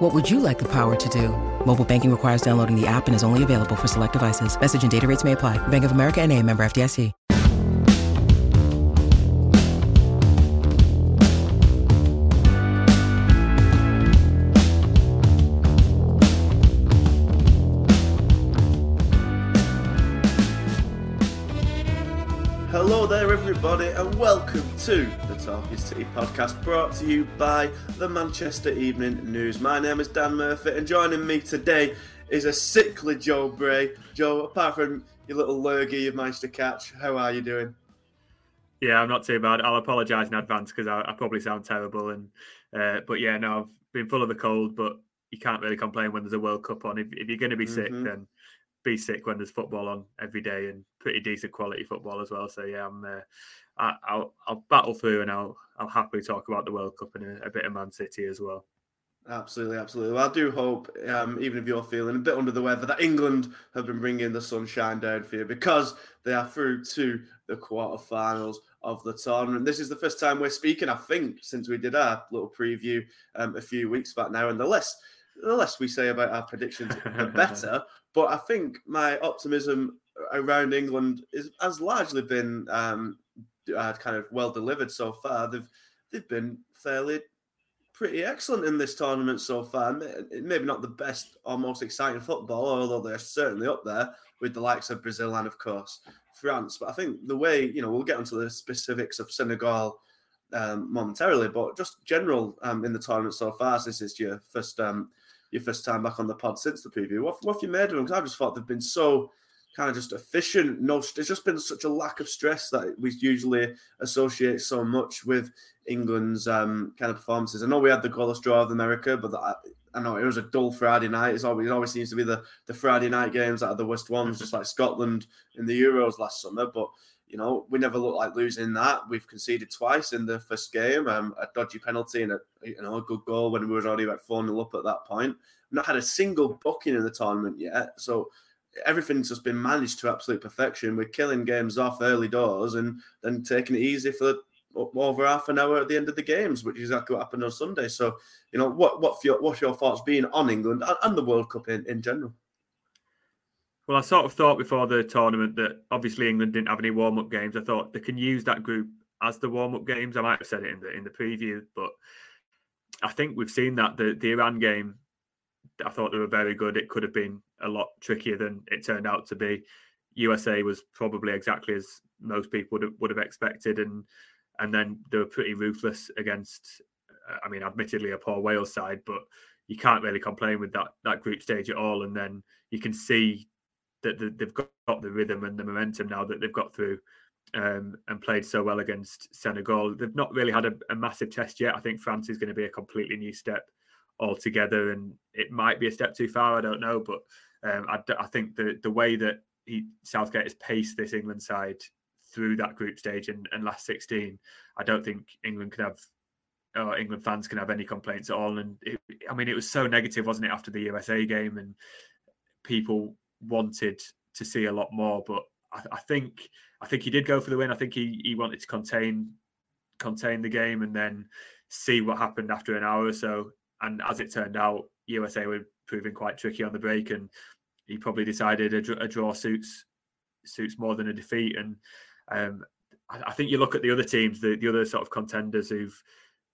What would you like the power to do? Mobile banking requires downloading the app and is only available for select devices. Message and data rates may apply. Bank of America and a member FDIC. Hello there, everybody, and welcome to Talking City podcast brought to you by the Manchester Evening News. My name is Dan Murphy, and joining me today is a sickly Joe Bray. Joe, apart from your little lurgy you've managed to catch, how are you doing? Yeah, I'm not too bad. I'll apologise in advance because I, I, probably sound terrible. And uh, but yeah, no, I've been full of the cold, but you can't really complain when there's a World Cup on. If, if you're going to be mm-hmm. sick, then be sick when there's football on every day and pretty decent quality football as well. So yeah, I'm uh, I, will I'll battle through and I'll I'll happily talk about the World Cup and a, a bit of Man City as well. Absolutely, absolutely. Well, I do hope, um, even if you're feeling a bit under the weather, that England have been bringing the sunshine down for you because they are through to the quarterfinals of the tournament. This is the first time we're speaking, I think, since we did our little preview um, a few weeks back now. And the less the less we say about our predictions, the better. But I think my optimism around England is has largely been um, uh, kind of well delivered so far. They've they've been fairly pretty excellent in this tournament so far. Maybe not the best or most exciting football, although they're certainly up there with the likes of Brazil and of course France. But I think the way you know we'll get onto the specifics of Senegal um, momentarily, but just general um, in the tournament so far. Since it's your first um, your first time back on the pod since the preview. What, what have you made of them? Because I just thought they've been so kind of just efficient. No, there's just been such a lack of stress that we usually associate so much with England's um, kind of performances. I know we had the goalless draw of America, but that, I know it was a dull Friday night. It's always it always seems to be the the Friday night games that are the worst ones, just like Scotland in the Euros last summer. But you know, we never looked like losing that. We've conceded twice in the first game, um, a dodgy penalty and a you know a good goal when we were already about four 0 up at that point. We've not had a single booking in the tournament yet, so everything's just been managed to absolute perfection. We're killing games off early doors and then taking it easy for over half an hour at the end of the games, which is exactly what happened on Sunday. So, you know, what what your, what's your thoughts being on England and the World Cup in, in general? Well, I sort of thought before the tournament that obviously England didn't have any warm up games. I thought they can use that group as the warm up games. I might have said it in the in the preview, but I think we've seen that the the Iran game. I thought they were very good. It could have been a lot trickier than it turned out to be. USA was probably exactly as most people would have, would have expected, and and then they were pretty ruthless against. I mean, admittedly a poor Wales side, but you can't really complain with that that group stage at all. And then you can see that they've got the rhythm and the momentum now that they've got through um, and played so well against Senegal. They've not really had a, a, massive test yet. I think France is going to be a completely new step altogether, and it might be a step too far. I don't know, but um, I, I, think the the way that he, Southgate has paced this England side through that group stage and, and last 16, I don't think England can have or England fans can have any complaints at all. And it, I mean, it was so negative, wasn't it, after the USA game, and people wanted to see a lot more. But I, I, think I think he did go for the win. I think he he wanted to contain contain the game and then see what happened after an hour or so. And as it turned out, USA were proving quite tricky on the break, and he probably decided a, a draw suits suits more than a defeat. And um, I, I, think you look at the other teams, the, the other sort of contenders who've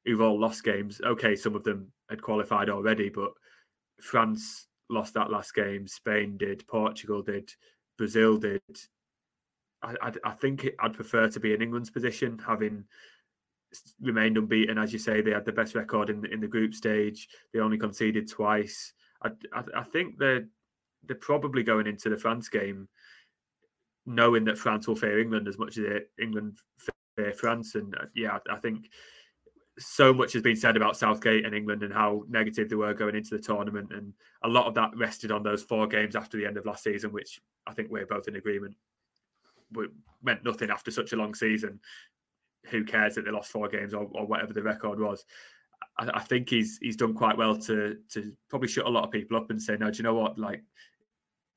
who've all lost games. Okay, some of them had qualified already, but France lost that last game. Spain did. Portugal did. Brazil did. I, I, think I'd prefer to be in England's position, having remained unbeaten. As you say, they had the best record in the, in the group stage. They only conceded twice. I, I, I think they're they're probably going into the France game knowing that France will fear England as much as England fear France. And uh, yeah, I think so much has been said about Southgate and England and how negative they were going into the tournament, and a lot of that rested on those four games after the end of last season, which I think we're both in agreement. meant nothing after such a long season. Who cares that they lost four games or, or whatever the record was? I, I, think he's he's done quite well to to probably shut a lot of people up and say, no, do you know what? Like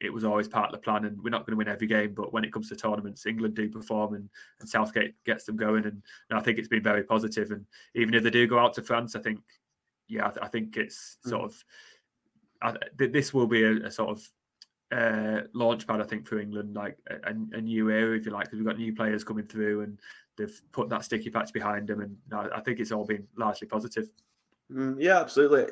it was always part of the plan, and we're not going to win every game. But when it comes to tournaments, England do perform, and, and Southgate gets them going. And, and I think it's been very positive. And even if they do go out to France, I think, yeah, I, th- I think it's mm. sort of I, this will be a, a sort of uh, launch pad, I think, for England, like a, a new era, if you like, because we've got new players coming through and they've put that sticky patch behind them. And I, I think it's all been largely positive. Mm, yeah, absolutely.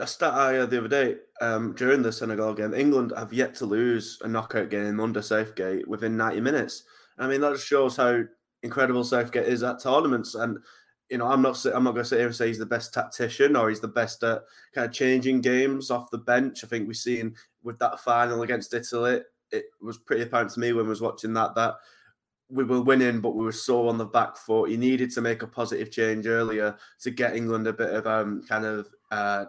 A stat I heard the other day um, during the Senegal game, England have yet to lose a knockout game under Southgate within 90 minutes. I mean, that just shows how incredible Southgate is at tournaments. And you know, I'm not I'm not going to sit here and say he's the best tactician or he's the best at kind of changing games off the bench. I think we've seen with that final against Italy, it was pretty apparent to me when I was watching that that we were winning, but we were so on the back foot. He needed to make a positive change earlier to get England a bit of um kind of uh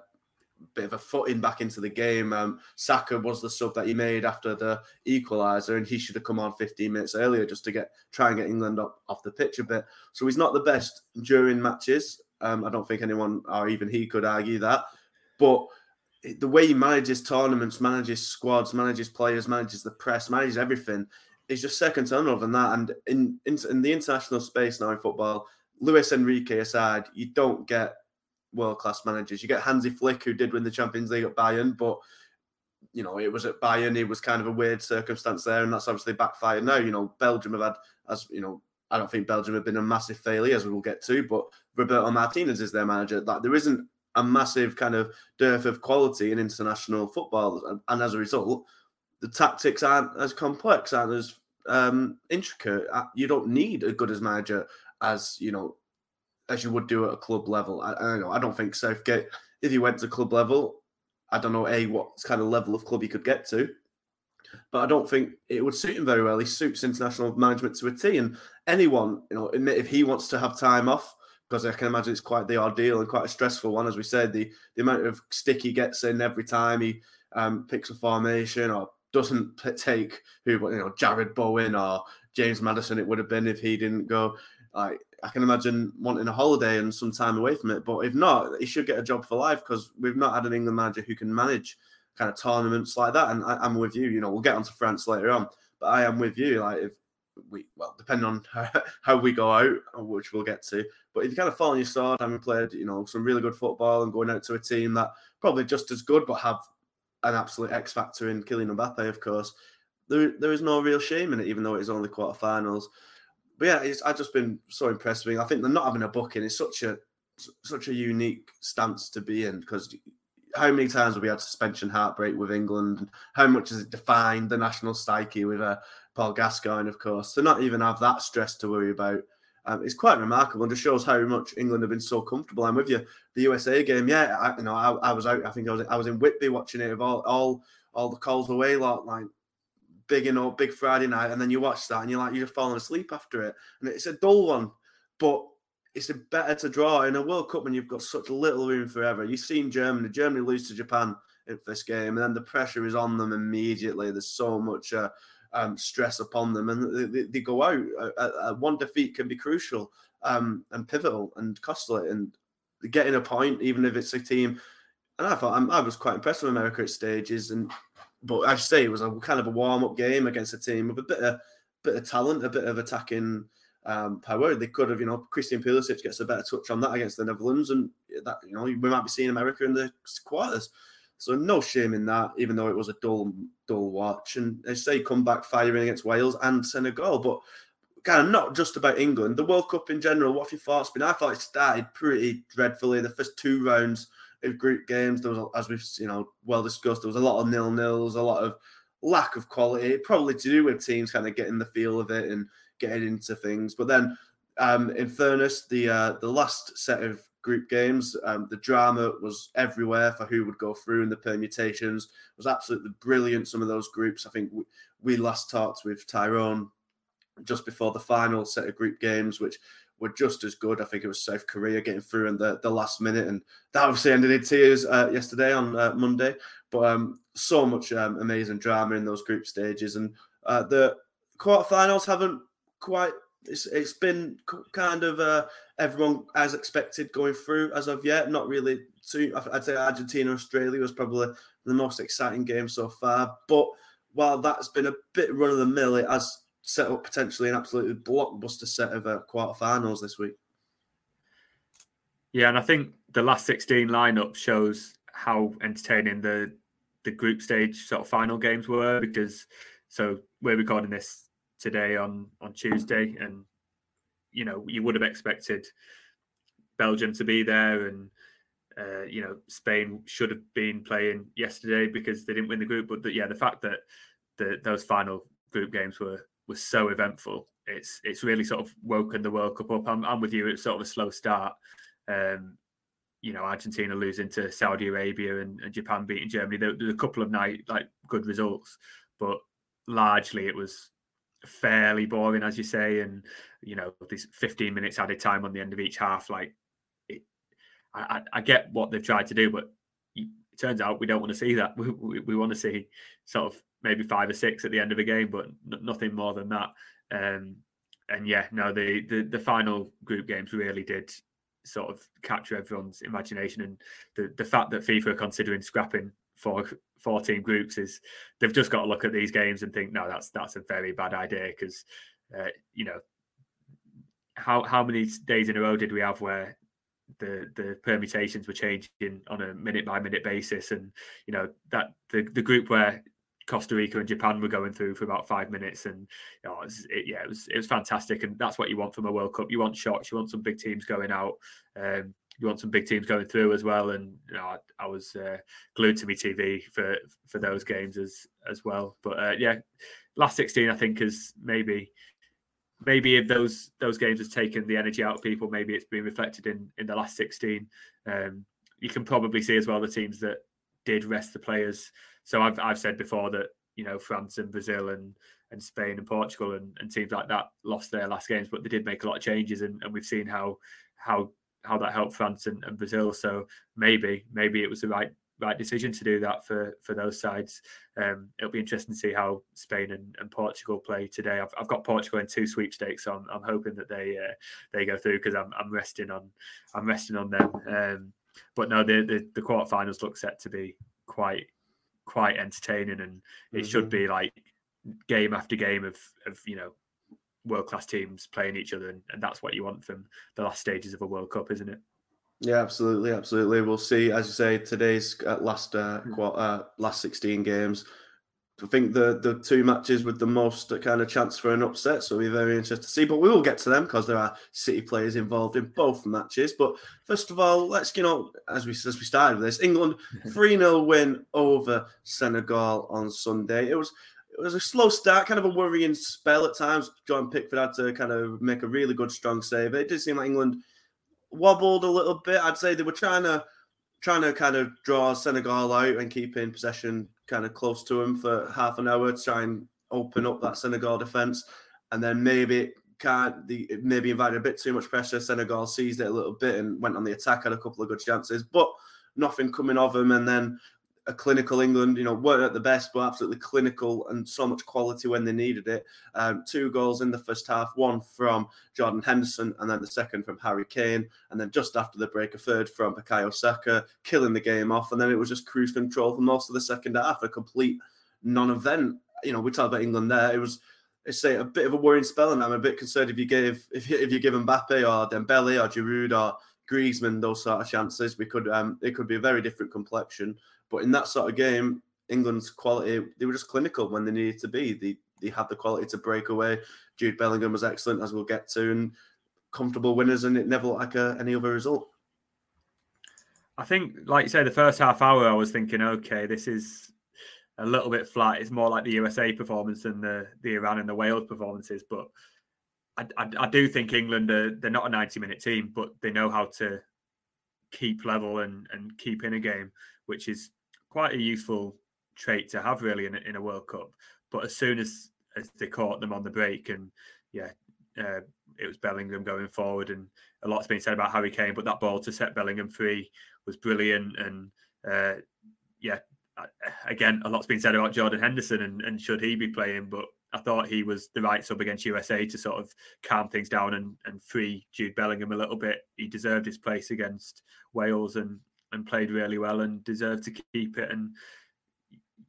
bit of a footing back into the game. Um, Saka was the sub that he made after the equaliser, and he should have come on 15 minutes earlier just to get try and get England up, off the pitch a bit. So he's not the best during matches. Um, I don't think anyone or even he could argue that, but the way he manages tournaments, manages squads, manages players, manages the press, manages everything is just second to none other than that. And in, in in the international space now in football, Luis Enrique aside, you don't get world class managers. You get Hansi Flick, who did win the Champions League at Bayern, but you know it was at Bayern. It was kind of a weird circumstance there, and that's obviously backfired. Now you know Belgium have had, as you know, I don't think Belgium have been a massive failure, as we will get to, but Roberto Martinez is their manager. That there isn't a massive kind of dearth of quality in international football, and, and as a result, the tactics aren't as complex, aren't as um, intricate. Uh, you don't need a good as manager as you know as you would do at a club level. I, I don't know. I don't think Southgate, if he went to club level, I don't know a what kind of level of club he could get to, but I don't think it would suit him very well. He suits international management to a T, and anyone, you know, if he wants to have time off. Because I can imagine it's quite the ordeal and quite a stressful one, as we said. The the amount of stick he gets in every time he um, picks a formation or doesn't take who you know Jarrod Bowen or James Maddison. It would have been if he didn't go. Like I can imagine wanting a holiday and some time away from it. But if not, he should get a job for life because we've not had an England manager who can manage kind of tournaments like that. And I, am with you. You know, we'll get onto France later on, but I am with you. Like if we, well, depending on how, we go out, which we'll get to. But if you kind of fall on your sword, having played, you know, some really good football and going out to a team that probably just as good, but have an absolute X factor in Kylian Mbappe, of course. There, there is no real shame in it, even though it is only quarterfinals. But yeah, I've just been so impressed with. Him. I think they're not having a booking is such a such a unique stance to be in because how many times have we had suspension heartbreak with England? How much has it defined the national psyche with uh, Paul Gascoigne, of course? To not even have that stress to worry about um, it's quite remarkable and just shows how much England have been so comfortable. I'm with you. The USA game, yeah, I, you know, I, I was out. I think I was I was in Whitby watching it of all all all the calls away lot like big you know big Friday night, and then you watch that and you're like you're just falling asleep after it, and it's a dull one, but it's better to draw in a World Cup when you've got such little room forever. You've seen Germany, Germany lose to Japan in this game, and then the pressure is on them immediately. There's so much uh, um, stress upon them, and they, they go out. One defeat can be crucial um, and pivotal and costly, and getting a point, even if it's a team. And I thought i was quite impressed with America at stages, and but I say it was a kind of a warm up game against a team with a bit of bit of talent, a bit of attacking um, power. They could have, you know, Christian Pulisic gets a better touch on that against the Netherlands, and that you know we might be seeing America in the quarters. So no shame in that, even though it was a dull, dull watch. And they say come back firing against Wales and Senegal, but kind of not just about England. The World Cup in general, what have your thoughts been? I thought it started pretty dreadfully. The first two rounds of group games, there was, as we've you know well discussed, there was a lot of nil nils, a lot of lack of quality, probably to do with teams kind of getting the feel of it and getting into things. But then, um, in fairness, the uh, the last set of group games, um, the drama was everywhere for who would go through, and the permutations was absolutely brilliant. Some of those groups, I think we, we last talked with Tyrone just before the final set of group games, which were just as good. I think it was South Korea getting through in the, the last minute, and that obviously ended in tears uh, yesterday on uh, Monday. But um, so much um, amazing drama in those group stages, and uh, the quarterfinals haven't quite. It's, it's been kind of uh, everyone as expected going through as of yet. Not really. Too, I'd say Argentina Australia was probably the most exciting game so far. But while that's been a bit run of the mill, it has set up potentially an absolutely blockbuster set of uh, quarterfinals this week. Yeah, and I think the last 16 lineup shows how entertaining the the group stage sort of final games were because so we're recording this today on on Tuesday and you know you would have expected Belgium to be there and uh, you know Spain should have been playing yesterday because they didn't win the group. But the, yeah the fact that the, those final group games were were so eventful it's it's really sort of woken the World Cup up. I'm, I'm with you. It's sort of a slow start. Um, you know, Argentina losing to Saudi Arabia and, and Japan beating Germany. There, there's a couple of night like good results, but largely it was fairly boring, as you say. And you know, these 15 minutes added time on the end of each half. Like, it, I, I get what they've tried to do, but it turns out we don't want to see that. We, we, we want to see sort of maybe five or six at the end of a game, but n- nothing more than that. Um, and yeah, no, the, the the final group games really did sort of capture everyone's imagination. And the, the fact that FIFA are considering scrapping for 14 groups is they've just got to look at these games and think, no, that's that's a very bad idea because uh, you know how how many days in a row did we have where the the permutations were changing on a minute by minute basis? And you know that the the group where Costa Rica and Japan were going through for about five minutes, and you know, it was, it, yeah, it was it was fantastic, and that's what you want from a World Cup. You want shocks, you want some big teams going out, um, you want some big teams going through as well. And you know, I, I was uh, glued to my TV for for those games as as well. But uh, yeah, last sixteen, I think, is maybe maybe if those those games has taken the energy out of people, maybe it's been reflected in in the last sixteen. Um, you can probably see as well the teams that did rest the players so I've I've said before that you know France and Brazil and and Spain and Portugal and, and teams like that lost their last games, but they did make a lot of changes, and, and we've seen how how how that helped France and, and Brazil. So maybe maybe it was the right right decision to do that for for those sides. Um, it'll be interesting to see how Spain and, and Portugal play today. I've, I've got Portugal in two sweepstakes, so I'm, I'm hoping that they uh, they go through because I'm, I'm resting on I'm resting on them. Um, but no, the, the the quarterfinals look set to be quite quite entertaining, and it mm-hmm. should be like game after game of of you know world class teams playing each other, and, and that's what you want from the last stages of a World Cup, isn't it? Yeah, absolutely, absolutely. We'll see. As you say, today's uh, last uh, hmm. quarter, uh, last sixteen games I think the the two matches with the most kind of chance for an upset. So we're very interested to see. But we will get to them because there are City players involved in both matches. But first of all, let's you know as we as we started with this, England three 0 win over Senegal on Sunday. It was it was a slow start, kind of a worrying spell at times. John Pickford had to kind of make a really good strong save. It did seem like England wobbled a little bit. I'd say they were trying to trying to kind of draw Senegal out and keep in possession kind of close to him for half an hour to try and open up that Senegal defense, and then maybe it can't the maybe invited a bit too much pressure. Senegal seized it a little bit and went on the attack, had a couple of good chances, but nothing coming of them. And then a clinical England, you know, weren't at the best, but absolutely clinical and so much quality when they needed it. Um, two goals in the first half, one from Jordan Henderson, and then the second from Harry Kane, and then just after the break, a third from Bukayo Saka, killing the game off. And then it was just cruise control for most of the second half, a complete non-event. You know, we talked about England there. It was. It's say a bit of a worrying spell, and I'm a bit concerned if you give if if you give Mbappe or Dembele or Giroud or Griezmann those sort of chances, we could um it could be a very different complexion. But in that sort of game, England's quality, they were just clinical when they needed to be. They they had the quality to break away. Jude Bellingham was excellent, as we'll get to, and comfortable winners, and it never looked like a, any other result. I think, like you say, the first half hour, I was thinking, okay, this is a little bit flat. It's more like the USA performance than the the Iran and the Wales performances. But I, I, I do think England are they're not a ninety minute team, but they know how to keep level and and keep in a game, which is quite a useful trait to have really in a, in a World Cup. But as soon as as they caught them on the break, and yeah, uh, it was Bellingham going forward, and a lot's been said about Harry Kane, but that ball to set Bellingham free was brilliant, and uh, yeah, again, a lot's been said about Jordan Henderson and, and should he be playing, but I thought he was the right sub against USA to sort of calm things down and, and free Jude Bellingham a little bit. He deserved his place against Wales and and played really well and deserved to keep it. And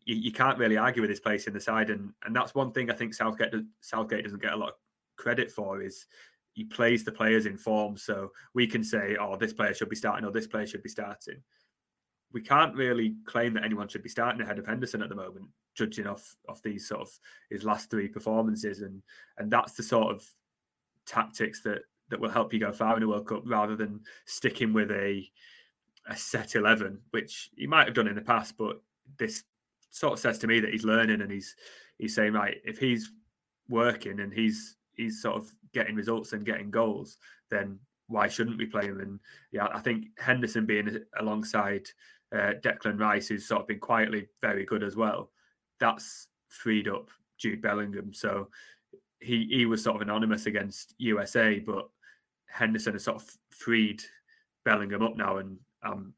you, you can't really argue with his place in the side. And and that's one thing I think Southgate Southgate doesn't get a lot of credit for is he plays the players in form. So we can say, oh, this player should be starting or this player should be starting. We can't really claim that anyone should be starting ahead of Henderson at the moment judging off off these sort of his last three performances, and and that's the sort of tactics that that will help you go far in a World Cup rather than sticking with a a set eleven, which he might have done in the past, but this sort of says to me that he's learning and he's he's saying right if he's working and he's he's sort of getting results and getting goals, then why shouldn't we play him? And yeah, I think Henderson being alongside uh, Declan Rice, who's sort of been quietly very good as well, that's freed up Jude Bellingham. So he he was sort of anonymous against USA, but Henderson has sort of freed Bellingham up now, and um,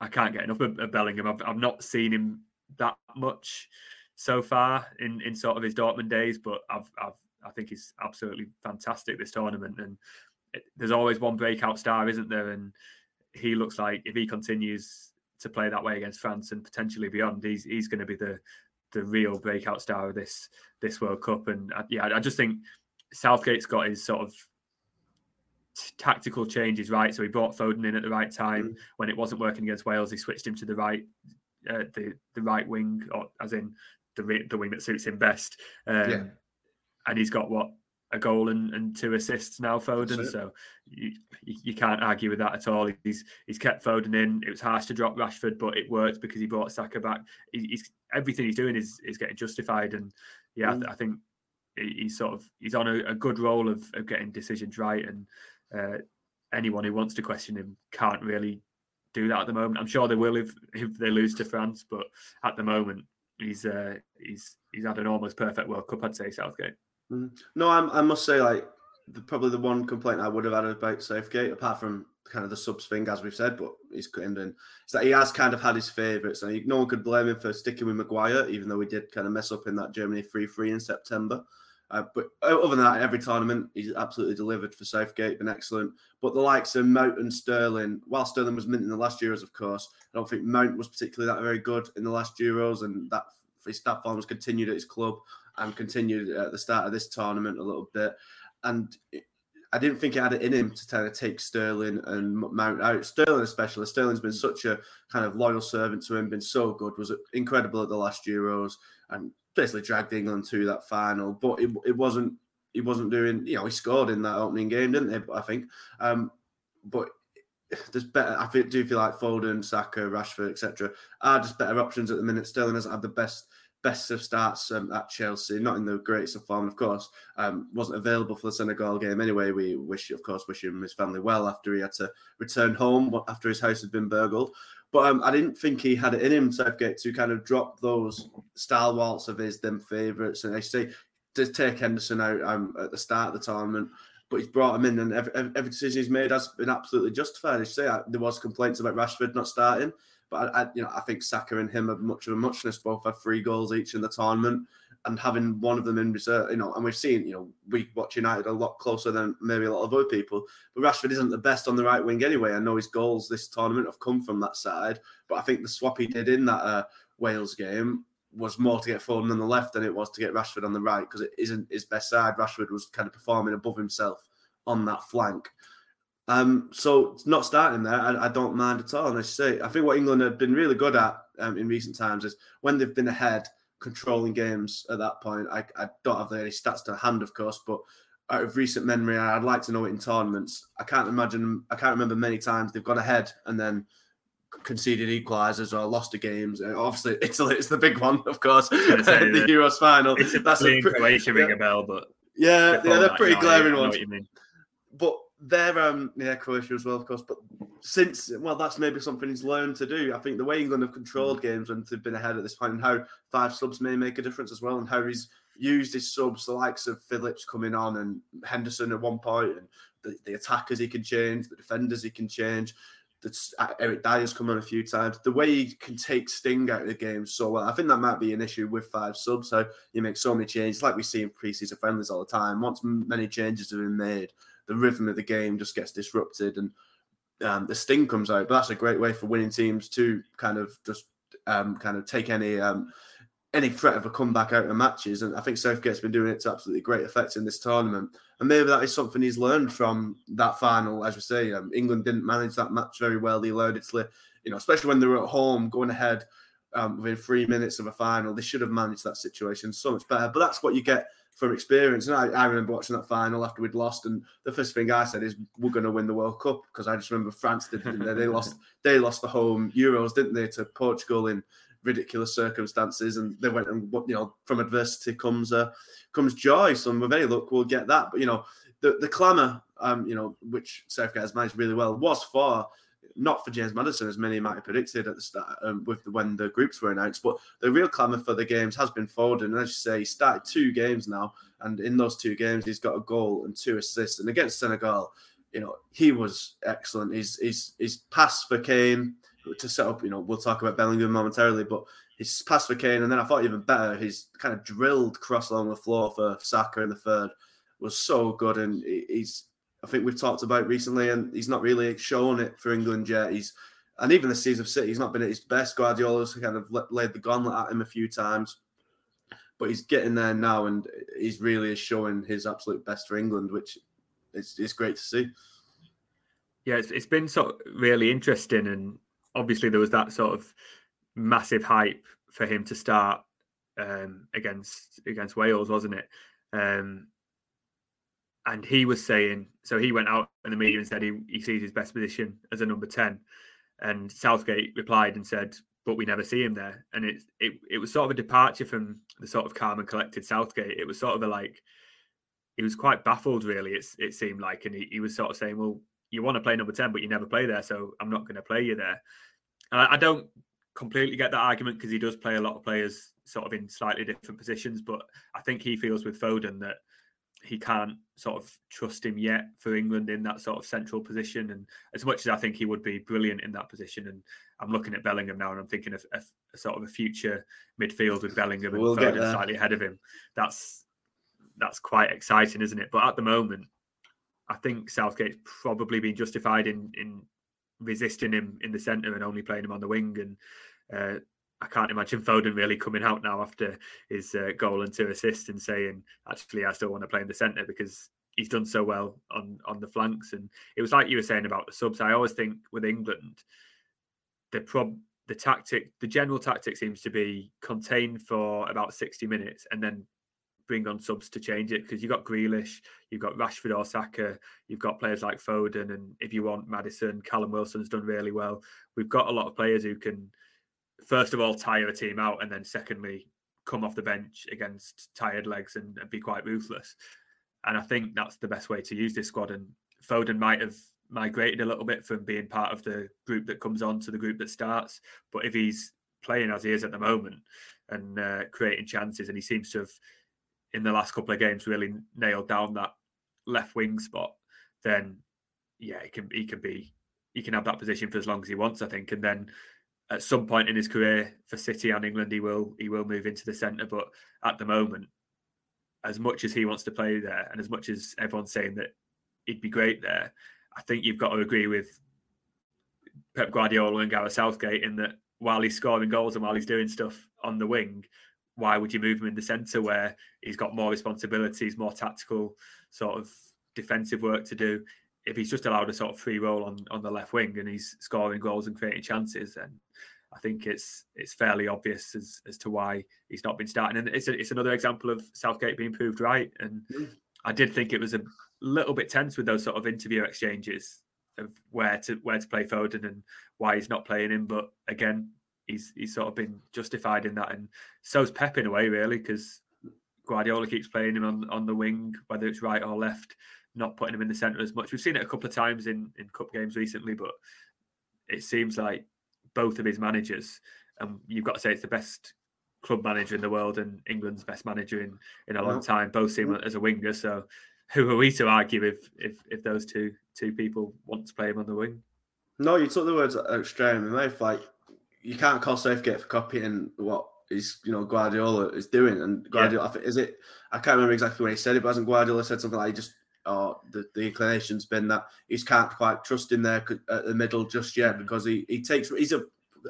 I can't get enough of, Bellingham. I've, I've not seen him that much so far in, in sort of his Dortmund days, but I've, I've I think he's absolutely fantastic this tournament. And it, there's always one breakout star, isn't there? And he looks like if he continues to play that way against France and potentially beyond, he's he's going to be the the real breakout star of this this World Cup. And uh, yeah, I just think Southgate's got his sort of tactical changes right. So he brought Foden in at the right time mm. when it wasn't working against Wales. He switched him to the right, uh, the the right wing, or as in the the wing that suits him best. Um, yeah. And he's got what a goal and, and two assists now, Foden. So you, you can't argue with that at all. He's he's kept Foden in. It was harsh to drop Rashford, but it worked because he brought Saka back. he's everything he's doing is is getting justified, and yeah, mm. I, I, think he's sort of he's on a, a good roll of, of getting decisions right, and uh, anyone who wants to question him can't really do that at the moment. I'm sure they will if if they lose to France, but at the moment he's uh, he's he's had an almost perfect World Cup. I'd say Southgate. Mm. No, I'm, I must say, like, the, probably the one complaint I would have had about Southgate, apart from kind of the subs thing, as we've said, but he's in, is that he has kind of had his favourites, and he, no one could blame him for sticking with Maguire, even though he did kind of mess up in that Germany 3 3 in September. Uh, but other than that, every tournament he's absolutely delivered for Southgate, been excellent. But the likes of Mount and Sterling, while Sterling was mint in the last Euros, of course, I don't think Mount was particularly that very good in the last Euros, and that his stat form has continued at his club and continued at the start of this tournament a little bit. And I didn't think he had it in him to kind of take Sterling and Mount out. Sterling, especially. Sterling's been such a kind of loyal servant to him, been so good, was incredible at the last Euros, and basically dragged England to that final. But it, it wasn't. He wasn't doing. You know, he scored in that opening game, didn't he? I think. Um, but there's better. I do feel like Foden, Saka, Rashford, etc. are just better options at the minute. Sterling doesn't have the best best of starts um, at Chelsea, not in the greatest of form, of course. Um, wasn't available for the Senegal game anyway. We wish, of course, wish him his family well after he had to return home after his house had been burgled. But um, I didn't think he had it in him, Southgate, to kind of drop those stalwarts of his, them favourites. And I say, to take Henderson out um, at the start of the tournament, but he's brought him in, and every, every decision he's made has been absolutely justified. I say I, there was complaints about Rashford not starting. But I, I, you know, I think Saka and him are much of a muchness. Both have three goals each in the tournament, and having one of them in reserve, you know, and we've seen, you know, we watch United a lot closer than maybe a lot of other people. But Rashford isn't the best on the right wing anyway. I know his goals this tournament have come from that side, but I think the swap he did in that uh, Wales game was more to get Foden on the left than it was to get Rashford on the right because it isn't his best side. Rashford was kind of performing above himself on that flank. Um, so not starting there, I, I, don't mind at all. And I say, I think what England have been really good at um, in recent times is when they've been ahead, controlling games at that point. I, I don't have any stats to hand, of course, but out of recent memory, I'd like to know it in tournaments. I can't imagine, I can't remember many times they've gone ahead and then conceded equalisers or lost a games. Uh, obviously, Italy is the big one, of course. the Euros final. It's a That's a pretty, Croatia ring a bell, but yeah, yeah, they're pretty glaring ones. But they're um yeah Croatia as well, of course. But since well, that's maybe something he's learned to do. I think the way England have controlled games when they've been ahead at this point, and how five subs may make a difference as well, and how he's used his subs, the likes of Phillips coming on and Henderson at one point, and the, the attackers he can change, the defenders he can change. uh, Eric Dier's come on a few times. The way he can take sting out of the game so well, I think that might be an issue with five subs. So you make so many changes, like we see in preseason friendlies all the time. Once many changes have been made, the rhythm of the game just gets disrupted and um, the sting comes out. But that's a great way for winning teams to kind of just um, kind of take any um, any threat of a comeback out of matches. And I think Southgate's been doing it to absolutely great effect in this tournament. And maybe that is something he's learned from that final. As we say, um, England didn't manage that match very well. They allowed Italy, you know, especially when they were at home going ahead um, within three minutes of a final. They should have managed that situation so much better. But that's what you get from experience. And I, I remember watching that final after we'd lost, and the first thing I said is, "We're going to win the World Cup," because I just remember France did. They? they lost. They lost the home Euros, didn't they, to Portugal in ridiculous circumstances, and they went and you know from adversity comes uh, comes joy. So with any luck, we'll get that. But you know the the clamour, um, you know, which Southgate has managed really well, was for not for James Maddison as many might have predicted at the start um, with the, when the groups were announced, but the real clamour for the games has been Foden. And as you say, he started two games now, and in those two games, he's got a goal and two assists. And against Senegal, you know, he was excellent. He's he's he's pass for Kane to set up. You know, we'll talk about Bellingham momentarily, but his pass for Kane, and then I thought even better, his kind of drilled cross along the floor for Saka in the third was so good, and he's. I think we've talked about recently, and he's not really shown it for England yet. He's and even the season of City, he's not been at his best. Guardiola's kind of laid the gauntlet at him a few times, but he's getting there now, and he's really showing his absolute best for England, which is, is great to see. Yeah, it's, it's been sort of really interesting, and obviously there was that sort of massive hype for him to start um, against against Wales, wasn't it? Um, and he was saying, so he went out in the media and said he, he sees his best position as a number ten, and Southgate replied and said, "But we never see him there." And it it it was sort of a departure from the sort of calm and collected Southgate. It was sort of a like he was quite baffled, really. It's it seemed like, and he, he was sort of saying, "Well, you want to play number ten, but you never play there, so I'm not going to play you there." I, I don't completely get that argument because he does play a lot of players sort of in slightly different positions, but I think he feels with Foden that he can't sort of trust him yet for England in that sort of central position. And as much as I think he would be brilliant in that position, and I'm looking at Bellingham now and I'm thinking of a, a sort of a future midfield with Bellingham and we'll Foden slightly ahead of him. That's that's quite exciting, isn't it? But at the moment, I think Southgate's probably been justified in in resisting him in the centre and only playing him on the wing. And uh, I can't imagine Foden really coming out now after his uh, goal and two assists and saying, actually, I still want to play in the centre because he's done so well on on the flanks. And it was like you were saying about the subs. I always think with England, the prob the tactic, the general tactic seems to be contained for about 60 minutes and then bring on subs to change it because you've got Grealish, you've got Rashford or Saka, you've got players like Foden, and if you want Maddison, Callum Wilson's done really well. We've got a lot of players who can, first of all, tire a team out, and then secondly, come off the bench against tired legs and, and be quite ruthless. And I think that's the best way to use this squad. And Foden might have migrated a little bit from being part of the group that comes on to the group that starts. But if he's playing as he is at the moment and uh, creating chances, and he seems to have in the last couple of games really nailed down that left wing spot, then yeah, he can he can be he can have that position for as long as he wants, I think. And then at some point in his career for City and England, he will he will move into the centre. But at the moment, as much as he wants to play there, and as much as everyone's saying that he'd be great there, I think you've got to agree with Pep Guardiola and Gareth Southgate in that while he's scoring goals and while he's doing stuff on the wing, why would you move him in the centre where he's got more responsibilities, more tactical sort of defensive work to do? If he's just allowed a sort of free role on, on the left wing and he's scoring goals and creating chances, then I think it's it's fairly obvious as, as to why he's not been starting. And it's a, it's another example of Southgate being proved right. And mm. I did think it was a little bit tense with those sort of interview exchanges of where to where to play Foden and why he's not playing him. But again, he's he's sort of been justified in that, and so's Pep in a way, really, because Guardiola keeps playing him on on the wing, whether it's right or left, not putting him in the centre as much. We've seen it a couple of times in in cup games recently, but it seems like both of his managers, and you've got to say it's the best club manager in the world and England's best manager in in a long time. Both see him as a winger, so who are we to argue if if if those two two people want to play him on the wing? No, you took the words straight in my mouth. Like you can't call Southgate for copying what is you know Guardiola is doing, and Guardiola yeah. is it? I can't remember exactly when he said it, but hasn't Guardiola said something like he just or the, the inclination's been that he can't quite trust in there at the middle just yet mm. because he, he takes he's a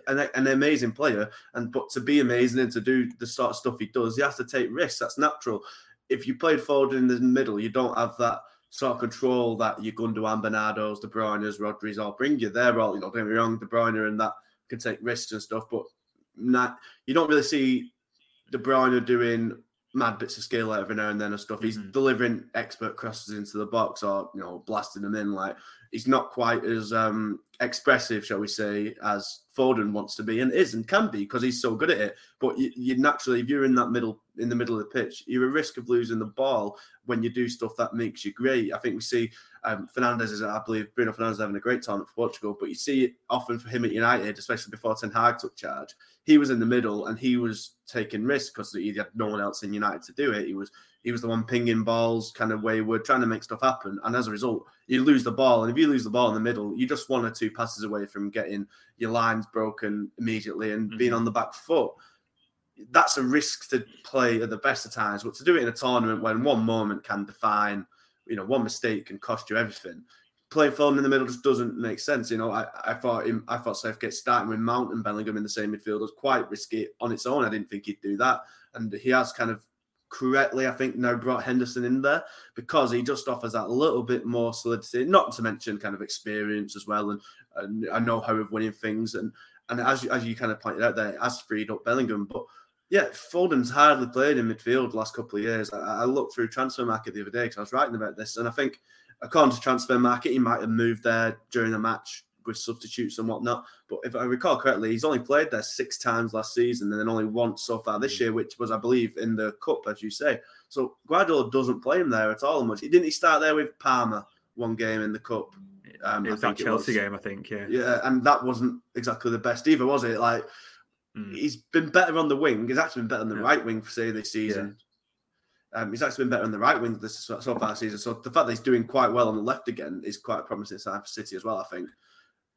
an, an, amazing player and but to be amazing and to do the sort of stuff he does he has to take risks that's natural if you played Foden in the middle you don't have that sort of control that your Gundogan, Bernardo's, De Bruyne's, Rodri's all bring you. They're all, you know, don't get me wrong, De Bruyne and that can take risks and stuff, but not you don't really see De Bruyne doing mad bits of skill every now and then and stuff. He's mm-hmm. delivering expert crosses into the box or you know blasting them in. Like he's not quite as um, expressive, shall we say, as Foden wants to be and is and can be because he's so good at it. But you, you, naturally, if you're in that middle in the middle of the pitch, you're a risk of losing the ball when you do stuff that makes you great. I think we see um, Fernandes is, I believe, Bruno Fernandes having a great time for Portugal, but you see it often for him at United, especially before Ten Hag took charge. He was in the middle and he was taking risks because he had no one else in United to do it. He was he was the one pinging balls, kind of wayward, trying to make stuff happen. And as a result, you lose the ball. And if you lose the ball in the middle, you just one or two passes away from getting your lines broken immediately and mm-hmm. being on the back foot. That's a risk to play at the best of times, but to do it in a tournament when one moment can define you know, one mistake can cost you everything. Playing Foden in the middle just doesn't make sense. You know, I, I thought him, I thought Southgate starting with Mount and Bellingham in the same midfield was quite risky on its own. I didn't think he'd do that, and he has kind of correctly, I think, now brought Henderson in there because he just offers that little bit more solidity, not to mention kind of experience as well and, and a know how of winning things. And and as as you kind of pointed out there, has freed up Bellingham, but yeah, Foden's hardly played in midfield the last couple of years. I, I looked through Transfermarkt the other day because I was writing about this, and I think according to Transfermarkt, he might have moved there during the match with substitutes and whatnot. But if I recall correctly, he's only played there six times last season and then only once so far this mm. year, which was, I believe, in the cup, as you say. So Guardiola doesn't play him there at all much. He didn't he start there with Palmer one game in the cup. Um, it was that Chelsea was. game, I think. Yeah, yeah, and that wasn't exactly the best either, was it? Like Mm. He's been better on the wing. He's actually been better on the yeah. right wing for say this season. Yeah. Um, he's actually been better on the right wing this so, far this season. So the fact that he's doing quite well on the left again is quite a promising sign for City as well. I think.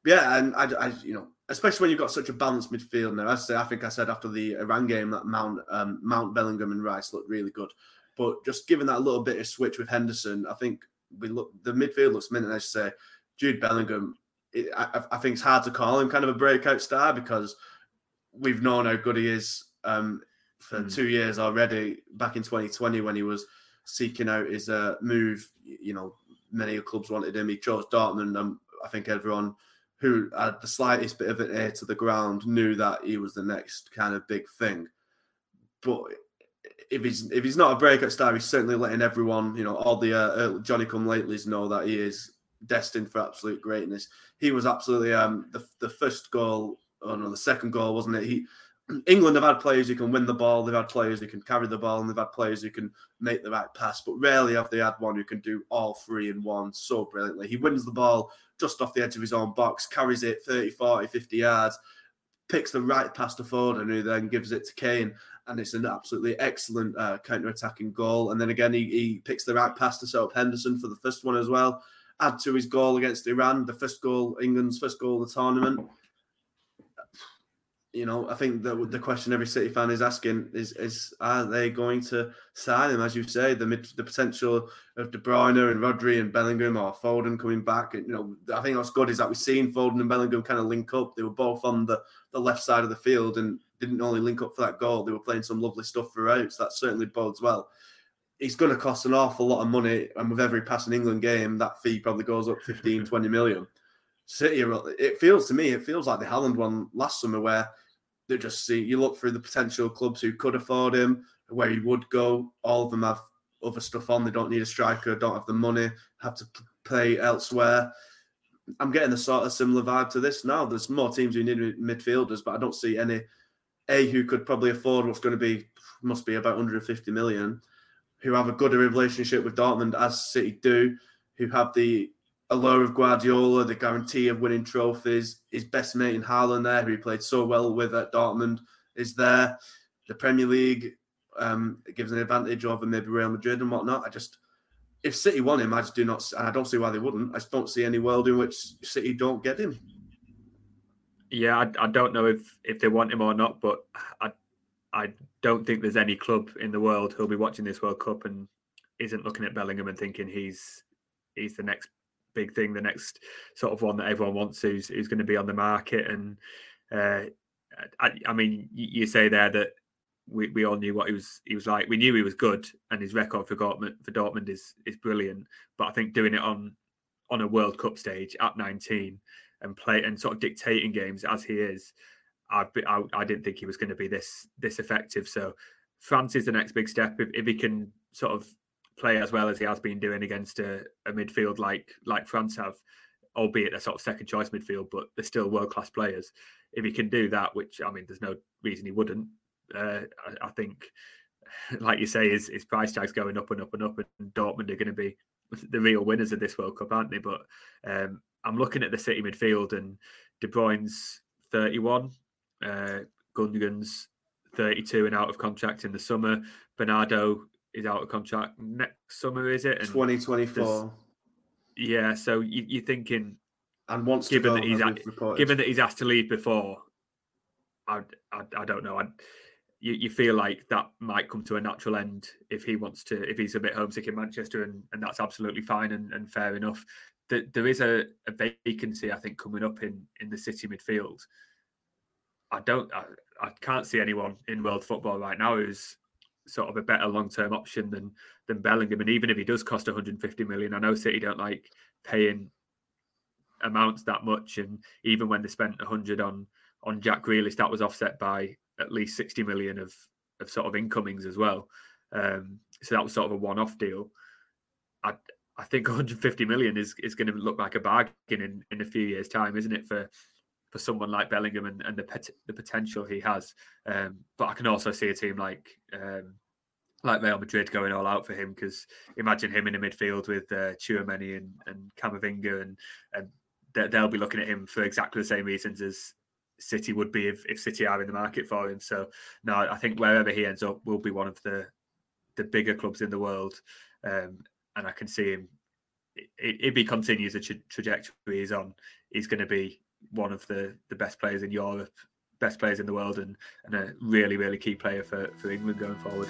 Yeah, and I, I, you know, especially when you've got such a balanced midfield now. As I say, I think I said after the Iran game that Mount, um, Mount Bellingham and Rice looked really good, but just given that little bit of switch with Henderson, I think we look the midfield looks mint. As you say, Jude Bellingham, it, I, I, think it's hard to call him kind of a breakout star because we've known how good he is um, for mm. two years already. Back in 2020, when he was seeking out his uh, move, you know, many clubs wanted him. He chose Dortmund, and I think everyone who had the slightest bit of an ear to the ground knew that he was the next kind of big thing. But if he's if he's not a breakout star, he's certainly letting everyone, you know, all the uh, Johnny Come Latelys know that he is destined for absolute greatness. He was absolutely um, the the first goal oh no, the second goal, wasn't it? He England have had players who can win the ball, they've had players who can carry the ball, and they've had players who can make the right pass, but rarely have they had one who can do all three in one so brilliantly. He wins the ball just off the edge of his own box, carries it 30, 40, 50 yards, picks the right pass to Foden, who then gives it to Kane, and it's an absolutely excellent uh, counter-attacking goal. And then again, he, he picks the right pass to set up Henderson for the first one as well. Add to his goal against Iran, the first goal, England's first goal of the tournament you know, I think the the mm-hmm. question every City fan is asking is is are they going to sign him? As you say, the mid, the potential of De Bruyne and Rodri and Bellingham or Foden coming back. And, you know, I think what's good is that we've seen Foden and Bellingham kind of link up. They were both on the, the left side of the field and didn't only link up for that goal. They were playing some lovely stuff throughout. So that certainly bodes well. It's going to cost an awful lot of money, and with every passing England game, that fee probably goes up 15, 20 million. City, it feels to me, it feels like the Haaland one last summer, where they just see you look through the potential clubs who could afford him, where he would go. All of them have other stuff on. They don't need a striker, don't have the money, have to play elsewhere. I'm getting the sort of similar vibe to this now. There's more teams who need midfielders, but I don't see any a who could probably afford what's going to be must be about 150 million, who have a good relationship with Dortmund as City do, who have the allure of Guardiola, the guarantee of winning trophies. His best mate in Haaland there, who he played so well with at Dortmund, is there. The Premier League um, gives an advantage over maybe Real Madrid and whatnot. I just, if City want him, I just do not, and I don't see why they wouldn't. I just don't see any world in which City don't get him. Yeah, I, I don't know if if they want him or not, but I I don't think there's any club in the world who'll be watching this World Cup and isn't looking at Bellingham and thinking he's he's the next big thing, the next sort of one that everyone wants who's who's going to be on the market. And uh, I, I mean, you say there that we, we all knew what he was he was like. We knew he was good, and his record for Dortmund for Dortmund is is brilliant. But I think doing it on on a World Cup stage at 19 and play and sort of dictating games as he is, I I, I didn't think he was going to be this this effective. So France is the next big step if, if he can sort of play as well as he has been doing against a, a midfield like like France have, albeit a sort of second choice midfield, but they're still world class players. If he can do that, which I mean, there's no reason he wouldn't. Uh, I, I, think, like you say, his, his price tag's going up and up and up, and Dortmund are going to be the real winners of this World Cup, aren't they? But um, I'm looking at the City midfield, and De Bruyne's 31, uh, Gundogan's 32 and out of contract in the summer. Bernardo is out of contract next summer, is it? And 2024. Yeah, so you, are thinking, and once given that he's given that he's asked to leave before, I I, I don't know. I, you, you feel like that might come to a natural end if he wants to, if he's a bit homesick in Manchester, and, and that's absolutely fine and, and fair enough. There, there is a, a vacancy, I think, coming up in in the City midfield. I don't, I, I can't see anyone in world football right now who's sort of a better long term option than than Bellingham. And even if he does cost 150 million, I know City don't like paying amounts that much. And even when they spent 100 on on Jack Grealish, that was offset by at least 60 million of of sort of incomings as well. Um, so that was sort of a one off deal. I I think 150 million is is going to look like a bargain in in a few years' time, isn't it? For for someone like Bellingham and, and the pet, the potential he has. Um, but I can also see a team like um, like Real Madrid going all out for him because imagine him in the midfield with uh, Tchouameni and, and Camavinga and and they'll be looking at him for exactly the same reasons as City would be if, if City are in the market for him. So no, I think wherever he ends up will be one of the the bigger clubs in the world, um, and I can see him. If he continues the tra- trajectory he's on, he's going to be one of the the best players in Europe, best players in the world, and and a really really key player for for England going forward.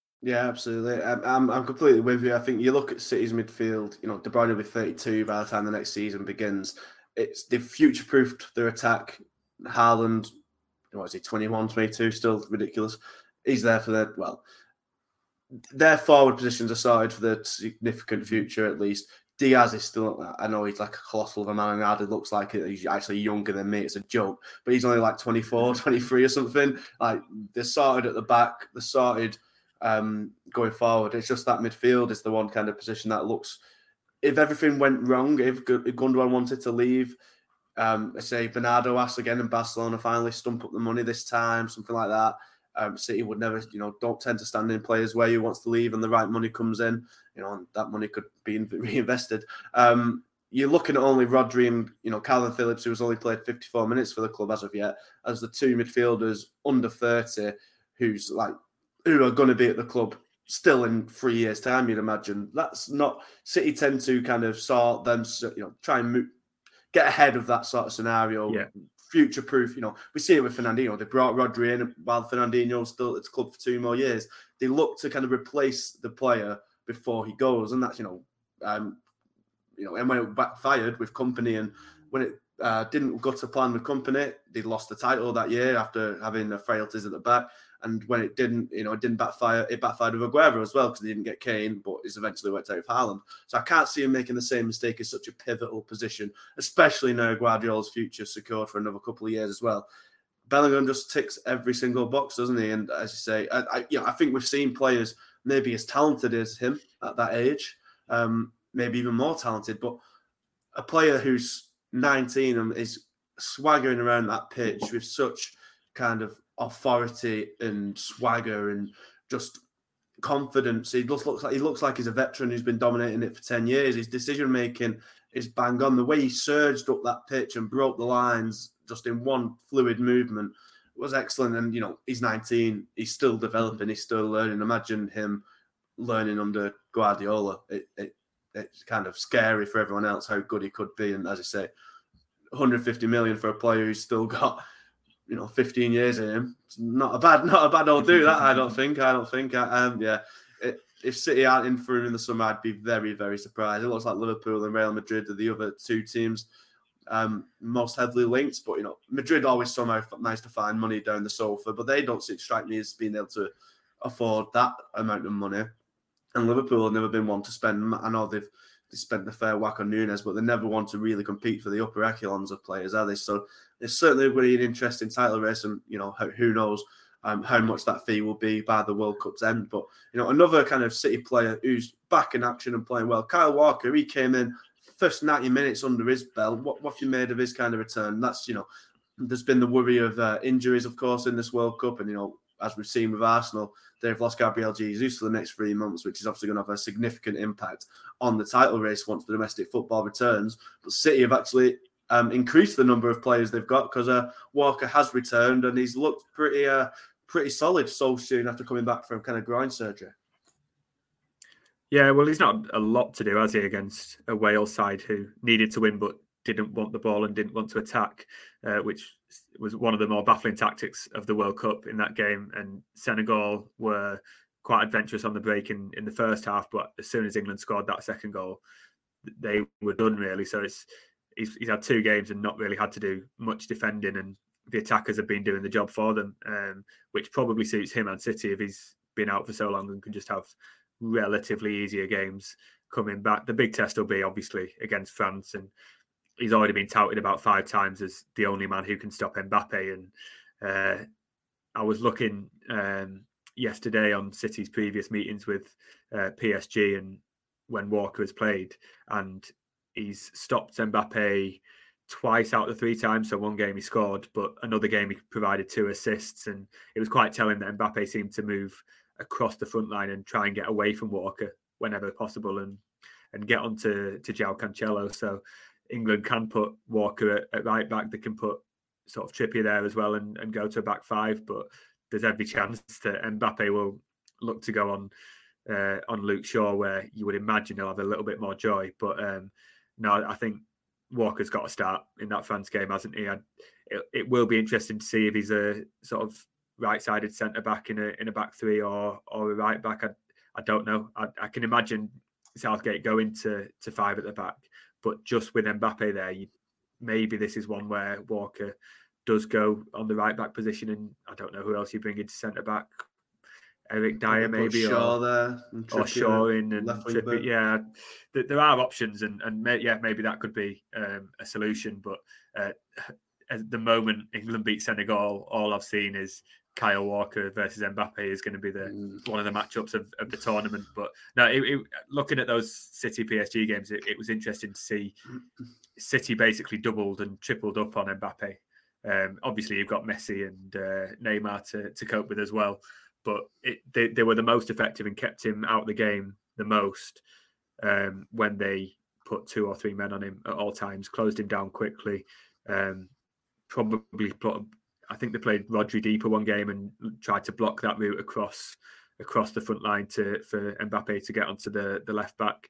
Yeah, absolutely. I'm, I'm completely with you. I think you look at City's midfield. You know, De Bruyne will be 32 by the time the next season begins. It's they've future-proofed their attack. Haaland, what is he, 21, 22, still ridiculous. He's there for the well. Their forward positions are sorted for the significant future, at least. Dias is still. I know he's like a colossal of a man, and it looks like he's actually younger than me. It's a joke, but he's only like 24, 23 or something. Like they're sorted at the back. They're sorted um, going forward. It's just that midfield is the one kind of position that looks. If everything went wrong, if Gundogan wanted to leave, um, say Bernardo asked again and Barcelona finally stump up the money this time, something like that. Um, City would never, you know, don't tend to stand in players where he wants to leave and the right money comes in, you know, and that money could be reinvested. Um, you're looking at only Rodri and, you know, Kalvin Phillips, who has only played 54 minutes for the club as of yet, as the two midfielders under 30, who's like who are going to be at the club still in three years' time. You'd imagine that's not City tend to kind of sort them, you know, try and move, get ahead of that sort of scenario. Yeah. Future proof, you know, we see it with Fernandinho. They brought Rodri in while Fernandinho's still at the club for two more years. They look to kind of replace the player before he goes, and that's you know, um, you know, and when it backfired with Kompany, and when it uh, didn't go to plan with Kompany, they lost the title that year after having the frailties at the back. And when it didn't, you know, it didn't backfire. It backfired with Aguero as well because he didn't get Kane, but he's eventually worked out with Haaland. So I can't see him making the same mistake in such a pivotal position, especially now Guardiola's future secured for another couple of years as well. Bellingham just ticks every single box, doesn't he? And as you say, I, I you know, I think we've seen players maybe as talented as him at that age, um, maybe even more talented. But a player who's 19 and is swaggering around that pitch with such kind of authority and swagger and just confidence. He looks, looks like he looks like he's a veteran who's been dominating it for 10 years. His decision making is bang on. The way he surged up that pitch and broke the lines just in one fluid movement was excellent. And you know, he's 19, he's still developing, he's still learning. Imagine him learning under Guardiola. It, it it's kind of scary for everyone else how good he could be. And as I say, 150 million for a player who's still got you know 15 years in him. It's not a bad not a bad old do that. I don't think. I don't think. Um, yeah. It, if City aren't in for him in the summer, I'd be very very surprised. It looks like Liverpool and Real Madrid are the other two teams um, most heavily linked. But you know, Madrid always somehow nice to find money down the sofa, but they don't strike me as being able to afford that amount of money. And Liverpool have never been one to spend. I know they've they spent a fair whack on Nunez, but they never want to really compete for the upper echelons of players, are they? So it's certainly really an interesting title race, and you know who knows um, how much that fee will be by the World Cup's end. But you know another kind of City player who's back in action and playing well, Kyle Walker. He came in first ninety minutes under his belt. What what have you made of his kind of return? That's you know there's been the worry of uh, injuries, of course, in this World Cup, and you know as we've seen with Arsenal, they've lost Gabriel Jesus for the next three months, which is obviously going to have a significant impact on the title race once the domestic football returns. But City have actually um, increased the number of players they've got because uh, Walker has returned and he's looked pretty uh, pretty solid so soon after coming back from kind of groin surgery. Yeah, well, he's not a lot to do, has he, against a Wales side who needed to win but didn't want the ball and didn't want to attack, uh, which was one of the more baffling tactics of the World Cup in that game. And Senegal were quite adventurous on the break in, in the first half, but as soon as England scored that second goal, they were done really. So it's he's, he's had two games and not really had to do much defending, and the attackers have been doing the job for them, um, which probably suits him and City if he's been out for so long and can just have relatively easier games coming back. The big test will be obviously against France and he's already been touted about five times as the only man who can stop Mbappe. And uh, I was looking um, yesterday on City's previous meetings with uh, PSG and when Walker has played, and he's stopped Mbappe twice out of the three times. So one game he scored, but another game he provided two assists, and it was quite telling that Mbappe seemed to move across the front line and try and get away from Walker whenever possible, and and get onto to João Cancelo. So England can put Walker at, at, right back. They can put sort of Trippier there as well and, and go to a back five. But there's every chance that Mbappe will look to go on uh, on Luke Shaw, where you would imagine he'll have a little bit more joy. But um, no, I think Walker's got to start in that France game, hasn't he? I, it, it, will be interesting to see if he's a sort of right-sided centre back in a in a back three or or a right back. I, I don't know. I, I can imagine Southgate going to to five at the back but just with Mbappe there, you, maybe this is one where Walker does go on the right back position, and I don't know who else you bring into centre back. Eric Dier, maybe, Shaw or, there, or Shaw in, and Trippier. Yeah, there are options, and and yeah, maybe that could be um, a solution. But uh, at the moment England beat Senegal, all I've seen is Kyle Walker versus Mbappe is going to be the mm. one of the matchups of, of the tournament. But no, it, it, looking at those City PSG games, it, it, was interesting to see City basically doubled and tripled up on Mbappe. Um, obviously, you've got Messi and uh, Neymar to, to cope with as well, but they, they were the most effective and kept him out of the game the most um, when they put two or three men on him at all times, closed him down quickly. Um, probably I think they played Rodri deeper one game and tried to block that route across across the front line to for Mbappe to get onto the the left back.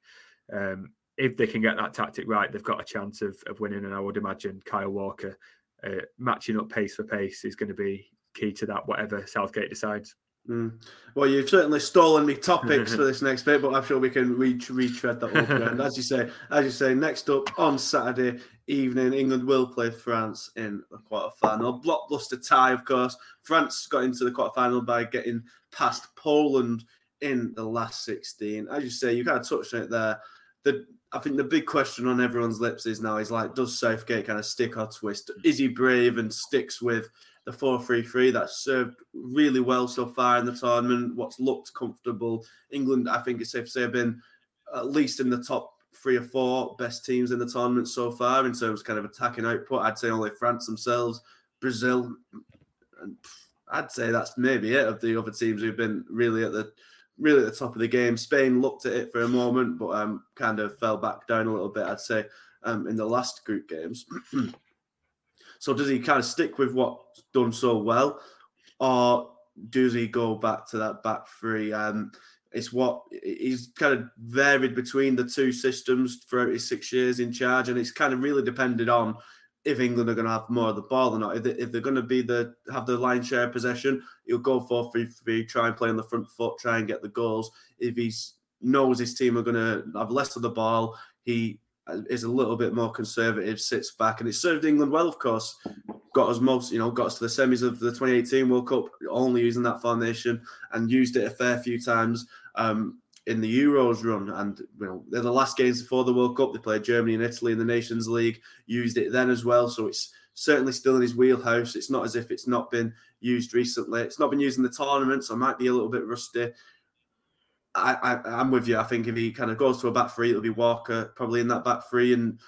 Um, if they can get that tactic right, they've got a chance of, of winning. And I would imagine Kyle Walker uh, matching up pace for pace is going to be key to that, whatever Southgate decides. Mm. Well, you've certainly stolen me topics for this next bit, but I'm sure we can reach retread that and as you say, as you say, next up on Saturday evening, England will play France in the quarter final. Blockbuster tie, of course. France got into the quarter final by getting past Poland in the last 16. As you say, you kind of touched on it there. The I think the big question on everyone's lips is now is like, does Southgate kind of stick or twist? Is he brave and sticks with the 4-3-3 that's served really well so far in the tournament. What's looked comfortable. England, I think it's safe to say, have been at least in the top three or four best teams in the tournament so far in terms of kind of attacking output. I'd say only France themselves, Brazil, and I'd say that's maybe it of the other teams who've been really at the really at the top of the game. Spain looked at it for a moment, but um, kind of fell back down a little bit. I'd say um, in the last group games. so does he kind of stick with what's done so well, or does he go back to that back three? Um, it's what he's kind of varied between the two systems throughout his six years in charge, and it's kind of really depended on if England are going to have more of the ball or not. If, they, if they're going to be the have the line share possession, he'll go for three three, try and play on the front foot, try and get the goals. If he knows his team are going to have less of the ball, he is a little bit more conservative, sits back, and it served England well, of course. Got us most, you know, got us to the semis of the 2018 World Cup, only using that formation, and used it a fair few times um, in the Euros run. And you know, they're the last games before the World Cup. They played Germany and Italy in the Nations League. Used it then as well, so it's certainly still in his wheelhouse. It's not as if it's not been used recently. It's not been used in the tournament, so I might be a little bit rusty. I, I, am with you. I think if he kind of goes to a back three, it'll be Walker probably in that back three, and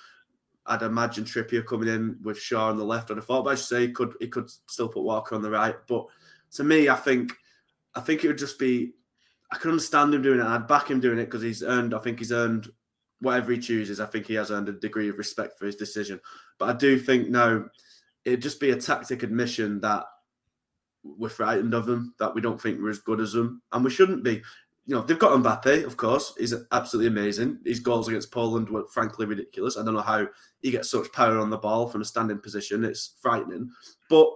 I'd imagine Trippier coming in with Shaw on the left. I'd have thought, but I should say he could he could still put Walker on the right. But to me, I think I think it would just be. I can understand him doing it. I'd back him doing it because he's earned. I think he's earned whatever he chooses. I think he has earned a degree of respect for his decision. But I do think now it'd just be a tactic admission that we're frightened of them, that we don't think we're as good as them, and we shouldn't be you know, they've got Mbappe, of course. He's absolutely amazing. His goals against Poland were frankly ridiculous. I don't know how he gets such power on the ball from a standing position. It's frightening. But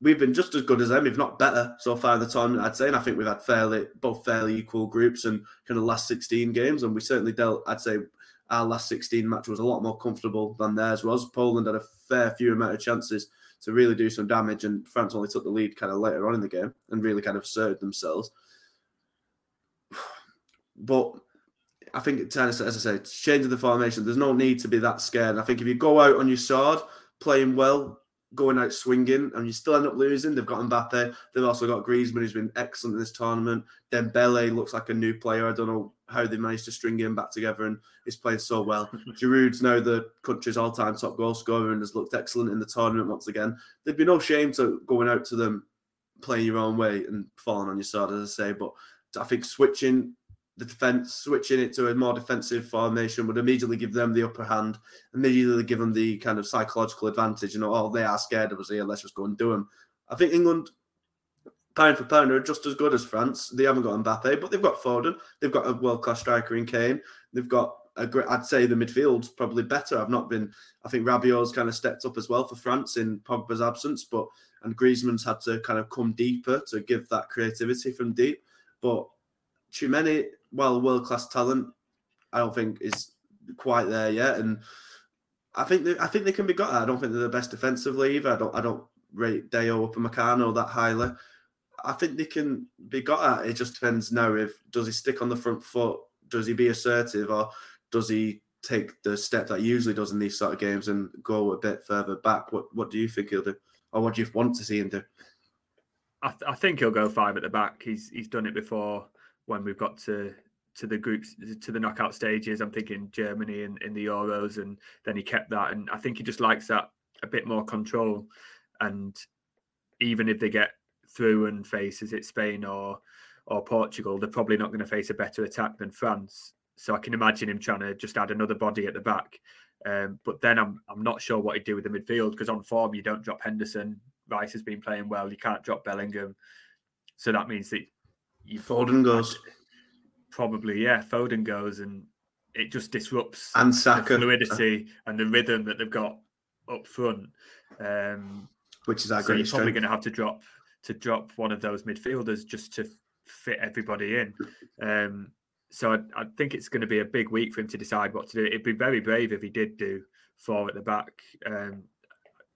we've been just as good as them, if not better, so far in the tournament, I'd say. And I think we've had fairly both fairly equal groups and kind of last 16 games. And we certainly dealt, I'd say our last 16 match was a lot more comfortable than theirs was. Poland had a fair few amount of chances to really do some damage, and France only took the lead kind of later on in the game and really kind of asserted themselves. But I think, tennis, as I say, changing the formation, there's no need to be that scared. I think if you go out on your sword, playing well, going out swinging, and you still end up losing, they've got Mbappe. They've also got Griezmann, who's been excellent in this tournament. Then Dembele looks like a new player. I don't know how they managed to string him back together, and he's playing so well. Giroud's now the country's all-time top goal scorer and has looked excellent in the tournament once again. There'd be no shame to going out to them, playing your own way and falling on your sword, as I say. But I think switching the defense, switching it to a more defensive formation would immediately give them the upper hand, immediately give them the kind of psychological advantage. You know, oh, they are scared of us here. Let's just go and do them. I think England, pound for pound, are just as good as France. They haven't got Mbappe, but they've got Foden. They've got a world class striker in Kane. They've got a great. I'd say the midfield's probably better. I've not been. I think Rabiot's kind of stepped up as well for France in Pogba's absence, but and Griezmann's had to kind of come deeper to give that creativity from deep. But Tchouameni well, world class talent. I don't think is quite there yet, and I think they, I think they can be got. I don't think they're the best defensively either. I don't I don't rate Dayot Upamecano that highly. I think they can be got at. It just depends now if does he stick on the front foot, does he be assertive, or does he take the step that he usually does in these sort of games and go a bit further back? What what do you think he'll do, or what do you want to see him do? I, th- I think he'll go five at the back. He's he's done it before when we've got to to the groups to the knockout stages. I'm thinking Germany and in the Euros, and then he kept that. And I think he just likes that a bit more control. And even if they get through and face is it Spain or or Portugal, they're probably not going to face a better attack than France. So I can imagine him trying to just add another body at the back. Um, but then I'm I'm not sure what he'd do with the midfield because on form you don't drop Henderson. Rice has been playing well. You can't drop Bellingham. So that means that you Foden goes. Probably, yeah. Foden goes and it just disrupts and Saka. the fluidity and the rhythm that they've got up front. Um, Which is our so You're probably going to have to drop to drop one of those midfielders just to fit everybody in. Um, so I, I, think it's going to be a big week for him to decide what to do. It'd be very brave if he did do four at the back. Um,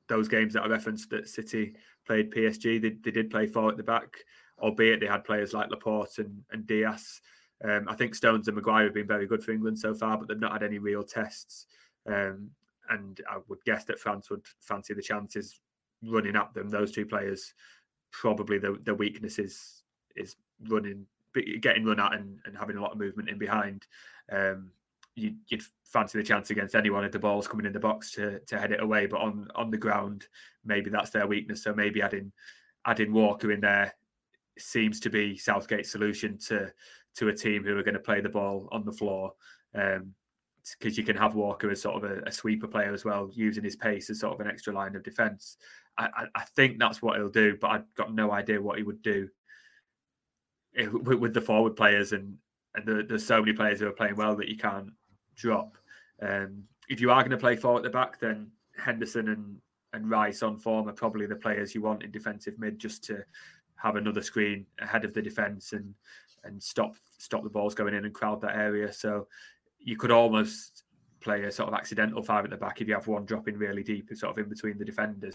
those games that I referenced that City played PSG, they, they did play four at the back albeit they had players like Laporte and, and Dias. Um, I think Stones and Maguire have been very good for England so far, but they've not had any real tests. Um, and I would guess that France would fancy the chances running at them. Those two players, probably the, the weakness is, is running, getting run at and, and having a lot of movement in behind. Um, you, would fancy the chance against anyone if the ball's coming in the box to to head it away. But on on the ground, maybe that's their weakness. So maybe adding adding Walker in there seems to be Southgate's solution to to a team who are going to play the ball on the floor. Um, because you can have Walker as sort of a, a, sweeper player as well, using his pace as sort of an extra line of defence. I, I, I, think that's what he'll do, but I've got no idea what he would do with, with the forward players and and the, there's so many players who are playing well that you can't drop. Um, if you are going to play four at the back, then Henderson and and Rice on form are probably the players you want in defensive mid just to have another screen ahead of the defence and and stop stop the balls going in and crowd that area. So you could almost play a sort of accidental five at the back if you have one dropping really deep sort of in between the defenders.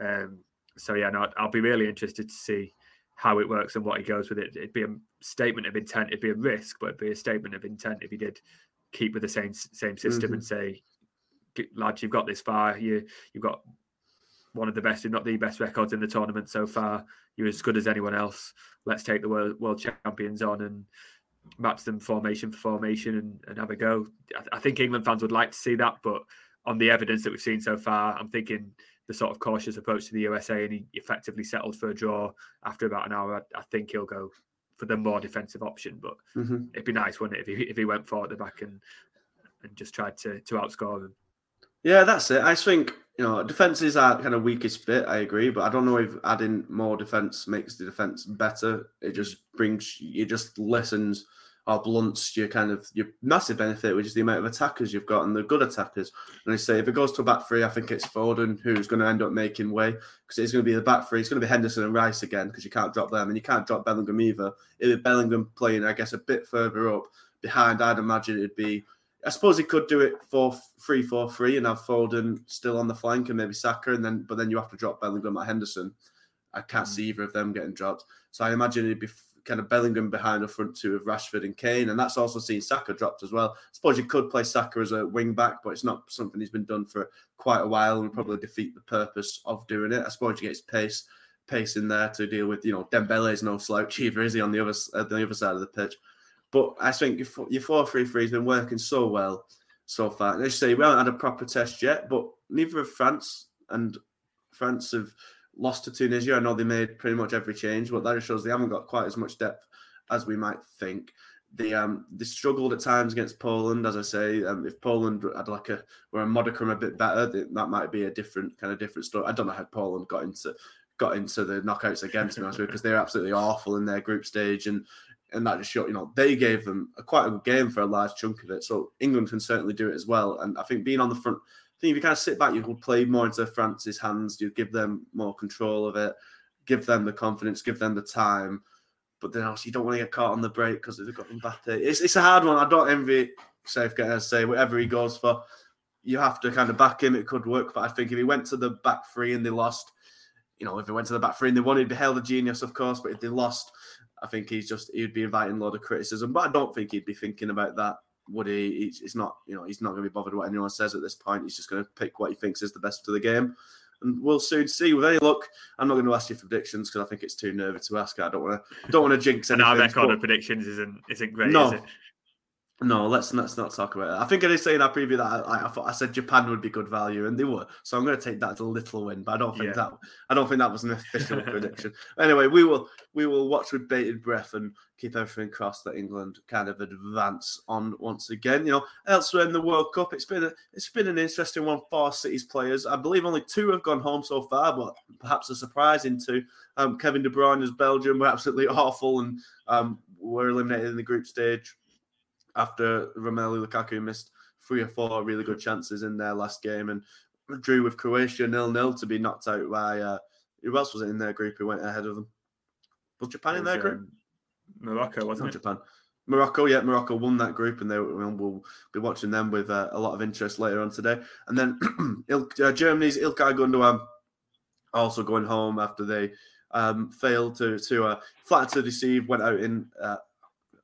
Um, so yeah, no, I'll be really interested to see how it works and what he goes with it. It'd be a statement of intent. It'd be a risk, but it'd be a statement of intent if he did keep with the same same system mm-hmm. and say, lads, you've got this far. You you've got one of the best, if not the best, records in the tournament so far. You're as good as anyone else. Let's take the world, world champions on and match them formation for formation and, and have a go. I, I, think England fans would like to see that, but on the evidence that we've seen so far, I'm thinking the sort of cautious approach to the USA and he effectively settled for a draw after about an hour. I, I think he'll go for the more defensive option, but mm-hmm. it'd be nice, wouldn't it, if he, if he went forward at the back and and just tried to to outscore them. Yeah, that's it. I think you know defense is our kind of weakest bit. I agree, but I don't know if adding more defense makes the defense better. It just brings it just lessens or blunts your kind of your massive benefit, which is the amount of attackers you've got and the good attackers. And I say if it goes to a back three, I think it's Foden who's going to end up making way because it's going to be the back three. It's going to be Henderson and Rice again because you can't drop them and you can't drop Bellingham either. If Bellingham playing, I guess, a bit further up behind, I'd imagine it'd be. I suppose he could do it for three, four, three, and have Foden still on the flank and maybe Saka, and then but then you have to drop Bellingham at Henderson. I can't mm. see either of them getting dropped. So I imagine it'd be kind of Bellingham behind the front two of Rashford and Kane, and that's also seen Saka dropped as well. I suppose you could play Saka as a wing back, but it's not something he's been done for quite a while, and probably defeat the purpose of doing it. I suppose you get his pace, pace in there to deal with. You know, Dembele is no slouch either, is he on the other uh, the other side of the pitch? But I think your, your four three three has been working so well so far. You say, we haven't had a proper test yet, but neither have France and France have lost to Tunisia. I know they made pretty much every change, but that shows they haven't got quite as much depth as we might think. They um they struggled at times against Poland, as I say. Um, if Poland had like a were a modicum a bit better, that might be a different kind of different story. I don't know how Poland got into got into the knockouts again, to be because they're absolutely awful in their group stage and and that just showed, you know, they gave them a quite a good game for a large chunk of it. So England can certainly do it as well. And I think being on the front think if you kind of sit back, you would play more into France's hands. You give them more control of it, give them the confidence, give them the time. But then also you don't want to get caught on the break because they've got Mbappe. It's it's a hard one. I don't envy Southgate. I say whatever he goes for, you have to kind of back him. It could work, but I think if he went to the back three and they lost, you know, if he went to the back three and they won, he'd be held a genius, of course. But if they lost, I think he's just he'd be inviting a lot of criticism. But I don't think he'd be thinking about that would he? He's, not, you know, he's not going to be bothered what anyone says at this point. He's just going to pick what he thinks is the best for the game, and we'll soon see. With any luck, I'm not going to ask you for predictions because I think it's too nervy to ask. I don't want to, don't want to jinx anything. and our record of predictions isn't isn't great. No, is no, let's let's not talk about it. I think I did say in our preview that I, I, thought I said Japan would be good value, and they were. So I'm going to take that as a little win, but I don't think yeah. that I don't think that was an official prediction. Anyway, we will we will watch with bated breath and keep everything crossed that England kind of advance on once again. You know, elsewhere in the World Cup, it's been a, it's been an interesting one for City's players. I believe only two have gone home so far, but perhaps a surprising two. Um, Kevin De Bruyne Bruyne's Belgium were absolutely awful and um, were eliminated in the group stage after Romelu Lukaku missed three or four really good chances in their last game and drew with Croatia nil nil to be knocked out by uh, who else was it in their group who went ahead of them? Was Japan in their group? Um, Morocco, wasn't Not it? Japan. Morocco, yeah, Morocco won that group, and they we'll be watching them with uh, a lot of interest later on today. And then uh, Germany's Ilkay Gundogan also going home after they um, failed to to uh, flat to deceive, went out in uh,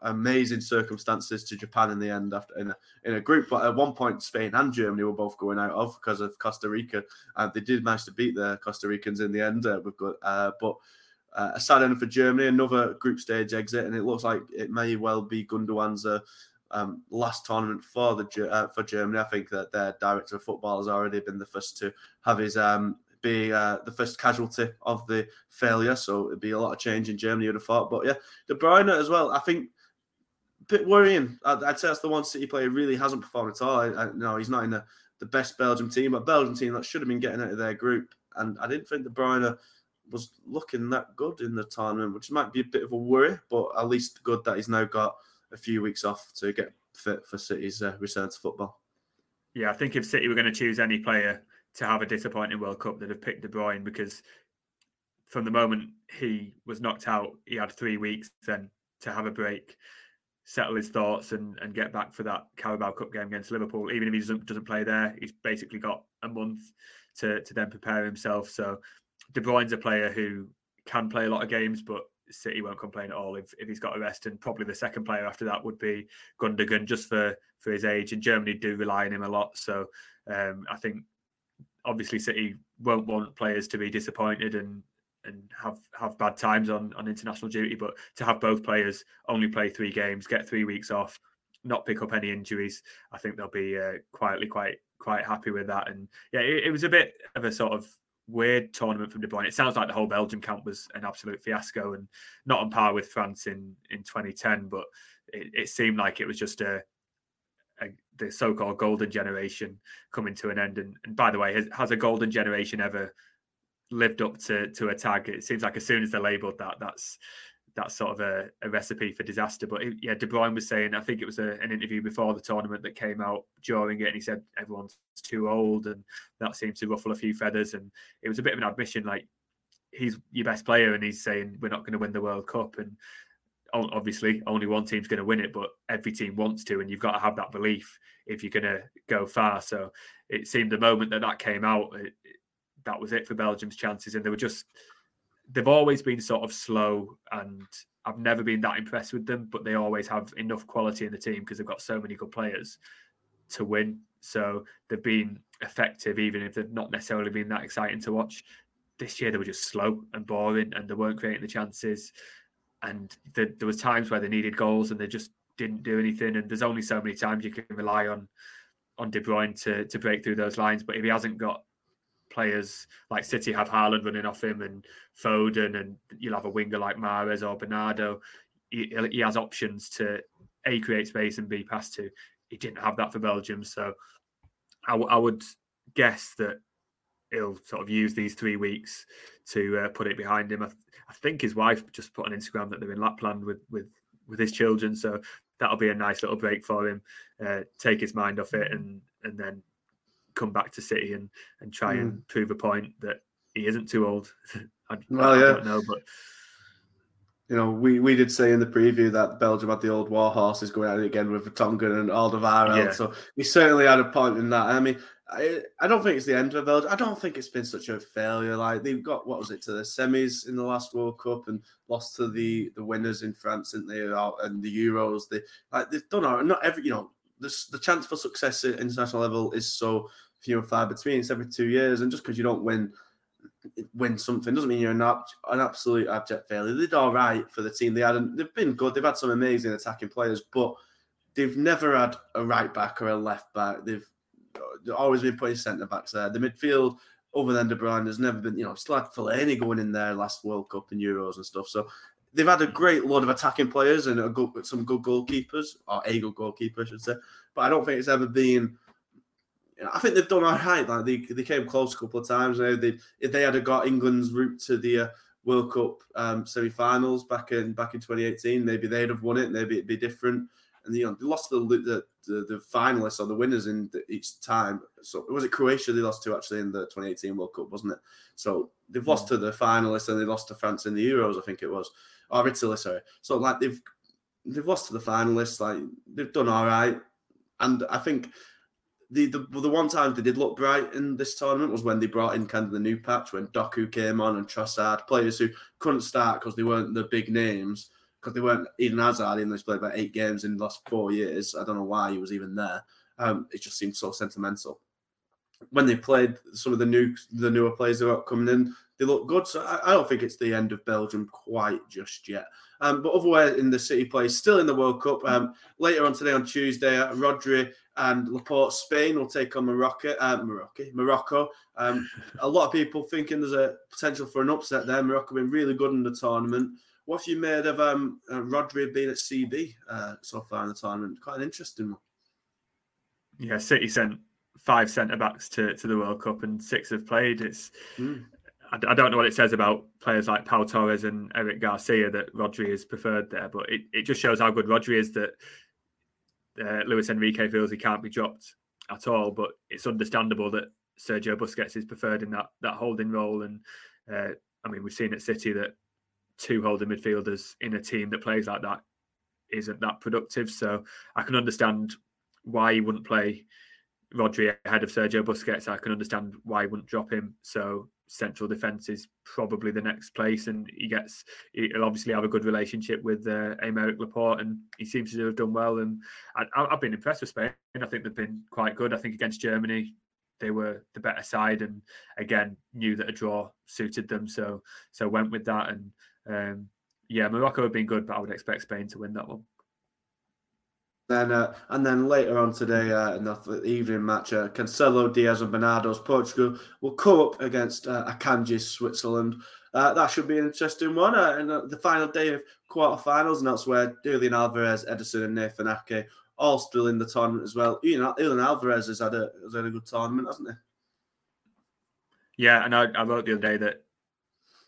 amazing circumstances to Japan in the end after in a, in a group. But at one point, Spain and Germany were both going out of because of Costa Rica. and they did manage to beat the Costa Ricans in the end. Uh, we've got, uh, but uh, a sad end for Germany, another group stage exit, and it looks like it may well be Gundogan's uh, um, last tournament for the uh, for Germany. I think that their director of football has already been the first to have his um, be uh, the first casualty of the failure. So it'd be a lot of change in Germany, you'd have thought. But yeah, De Bruyne as well. I think bit worrying. I'd, I'd say that's the one City player really hasn't performed at all. I, I, no, he's not in the, the best Belgium team, but Belgium team that should have been getting out of their group. And I didn't think De Bruyne was looking that good in the tournament, which might be a bit of a worry, but at least good that he's now got a few weeks off to get fit for City's uh, return to football. Yeah, I think if City were going to choose any player to have a disappointing World Cup, they'd have picked De Bruyne because from the moment he was knocked out, he had three weeks then to have a break, settle his thoughts, and, and get back for that Carabao Cup game against Liverpool. Even if he doesn't, doesn't play there, he's basically got a month to, to then prepare himself. So De Bruyne's a player who can play a lot of games, but City won't complain at all if, if he's got a rest. And probably the second player after that would be Gundogan, just for for his age. And Germany do rely on him a lot, so um, I think obviously City won't want players to be disappointed and and have have bad times on on international duty. But to have both players only play three games, get three weeks off, not pick up any injuries, I think they'll be uh, quietly quite quite happy with that. And yeah, it, it was a bit of a sort of weird tournament from De Bruyne. It sounds like the whole Belgium camp was an absolute fiasco and not on par with France in in 2010, but it, it seemed like it was just a, the so-called golden generation coming to an end. And, and by the way, has, has, a golden generation ever lived up to to a tag? It seems like as soon as they're labelled that, that's that's sort of a, a recipe for disaster. But yeah, De Bruyne was saying, I think it was a, an interview before the tournament that came out during it, and he said everyone's too old, and that seemed to ruffle a few feathers. And it was a bit of an admission, like he's your best player, and he's saying we're not going to win the World Cup, and obviously only one team's going to win it, but every team wants to, and you've got to have that belief if you're going to go far. So it seemed the moment that that came out, it, that was it for Belgium's chances, and they were just they've always been sort of slow and I've never been that impressed with them, but they always have enough quality in the team because they've got so many good players to win. So they've been effective, even if they've not necessarily been that exciting to watch. This year they were just slow and boring, and they weren't creating the chances. And the, there was times where they needed goals and they just didn't do anything. And there's only so many times you can rely on on De Bruyne to to break through those lines. But if he hasn't got players like City have Haaland running off him and Foden, and you'll have a winger like Mahrez or Bernardo. He, he has options to a create space and b pass to. He didn't have that for Belgium, so I, w- I would guess that he'll sort of use these three weeks to uh, put it behind him. I, th- I, think his wife just put on Instagram that they're in Lapland with with with his children, so that'll be a nice little break for him. Uh, take his mind off it, and and then come back to City and and try mm. and prove a point that he isn't too old. I, well, I, yeah. don't know, but you know, we, we did say in the preview that Belgium had the old war horses going at it again with Vertonghen and Alderweireld. Yeah. So we certainly had a point in that. I mean, I, I don't think it's the end of Belgium. I don't think it's been such a failure. Like they've got what was it to the semis in the last World Cup and lost to the the winners in France, didn't they? And the Euros. They like they've done all, not every you know the the chance for success at international level is so few and far between. It's every two years, and just because you don't win win something doesn't mean you're an, an absolute abject failure. They did all right for the team. They had they've been good. They've had some amazing attacking players, but they've never had a right back or a left back. They've, they've always been putting centre backs there. The midfield, other than De Bruyne, has never been. You know, it's like Fellaini going in there last World Cup and Euros and stuff. So they've had a great lot of attacking players and a good, some good goalkeepers, or a good goalkeeper, I should say. But I don't think it's ever been I think they've done all right. Like they, they came close a couple of times. Now they if they had got England's route to the uh, World Cup um, semi-finals back in back in 2018, maybe they'd have won it. Maybe it'd be different. And you know they lost the the, the, the finalists or the winners in the, each time. So it was it Croatia they lost to actually in the 2018 World Cup, wasn't it? So they've lost to the finalists and they lost to France in the Euros, I think it was, or Italy, sorry. So like they've they've lost to the finalists. Like they've done all right, and I think the, the the one time they did look bright in this tournament was when they brought in kind of the new patch when Doku came on and Trossard, players who couldn't start because they weren't the big names, because they weren't Eden Hazard, even though he's played about eight games in the last four years. I don't know why he was even there. Um, it just seemed so sentimental. When they played some of the new the newer players who are coming in, they look good. So I, I don't think it's the end of Belgium quite just yet. Um, but otherwise, in the City place, still in the World Cup. Um, later on today, on Tuesday, uh, Rodri and Laporte, Spain will take on Morocco. Uh, Morocco. Morocco. Um, a lot of people thinking there's a potential for an upset there. Morocco been really good in the tournament. What have you made of um, uh, Rodri being at CB uh, so far in the tournament? Quite an interesting one. Yeah, City sent five centre backs to, to the World Cup and six have played. It's mm. I, I, don't know what it says about players like Pau Torres and Eric Garcia that Rodri is preferred there, but it, it just shows how good Rodri is that uh, Luis Enrique feels he can't be dropped at all. But it's understandable that Sergio Busquets is preferred in that that holding role. And uh, I mean, we've seen at City that two holding midfielders in a team that plays like that isn't that productive. So I can understand why he wouldn't play Rodri ahead of Sergio Busquets. I can understand why he wouldn't drop him. So central defence is probably the next place, and he gets he'll obviously have a good relationship with uh, Aymeric Laporte, and he seems to have done well. And I, have been impressed with Spain. I think they've been quite good. I think against Germany they were the better side, and again knew that a draw suited them, so so went with that. And um, yeah, Morocco have been good, but I would expect Spain to win that one. Then uh, and then later on today uh, in the evening match, uh, Cancelo, Dias, and Bernardo's Portugal will come up against uh, Switzerland. Uh, that should be an interesting one. And uh, the final day of quarterfinals, and that's where Julian Alvarez, Ederson, and Nathan Ake all still in the tournament as well. You know, Julian Alvarez has had a has had a good tournament, hasn't he? Yeah, and I, I wrote the other day that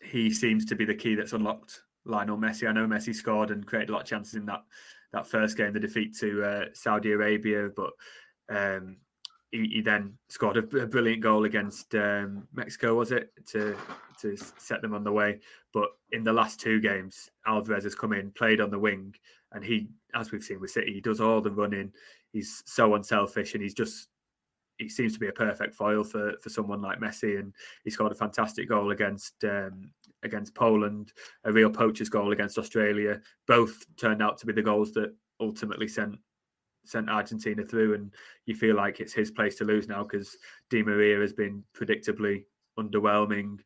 he seems to be the key that's unlocked Lionel Messi. I know Messi scored and created a lot of chances in that that first game, the defeat to uh, Saudi Arabia, but um, he, he, then scored a, a, brilliant goal against um, Mexico, was it, to to set them on the way. But in the last two games, Alvarez has come in, played on the wing, and he, as we've seen with City, he does all the running. He's so unselfish, and he's just he seems to be a perfect foil for for someone like Messi, and he scored a fantastic goal against um, against Poland, a real poacher's goal against Australia. Both turned out to be the goals that ultimately sent sent Argentina through, and you feel like it's his place to lose now because Di Maria has been predictably underwhelming.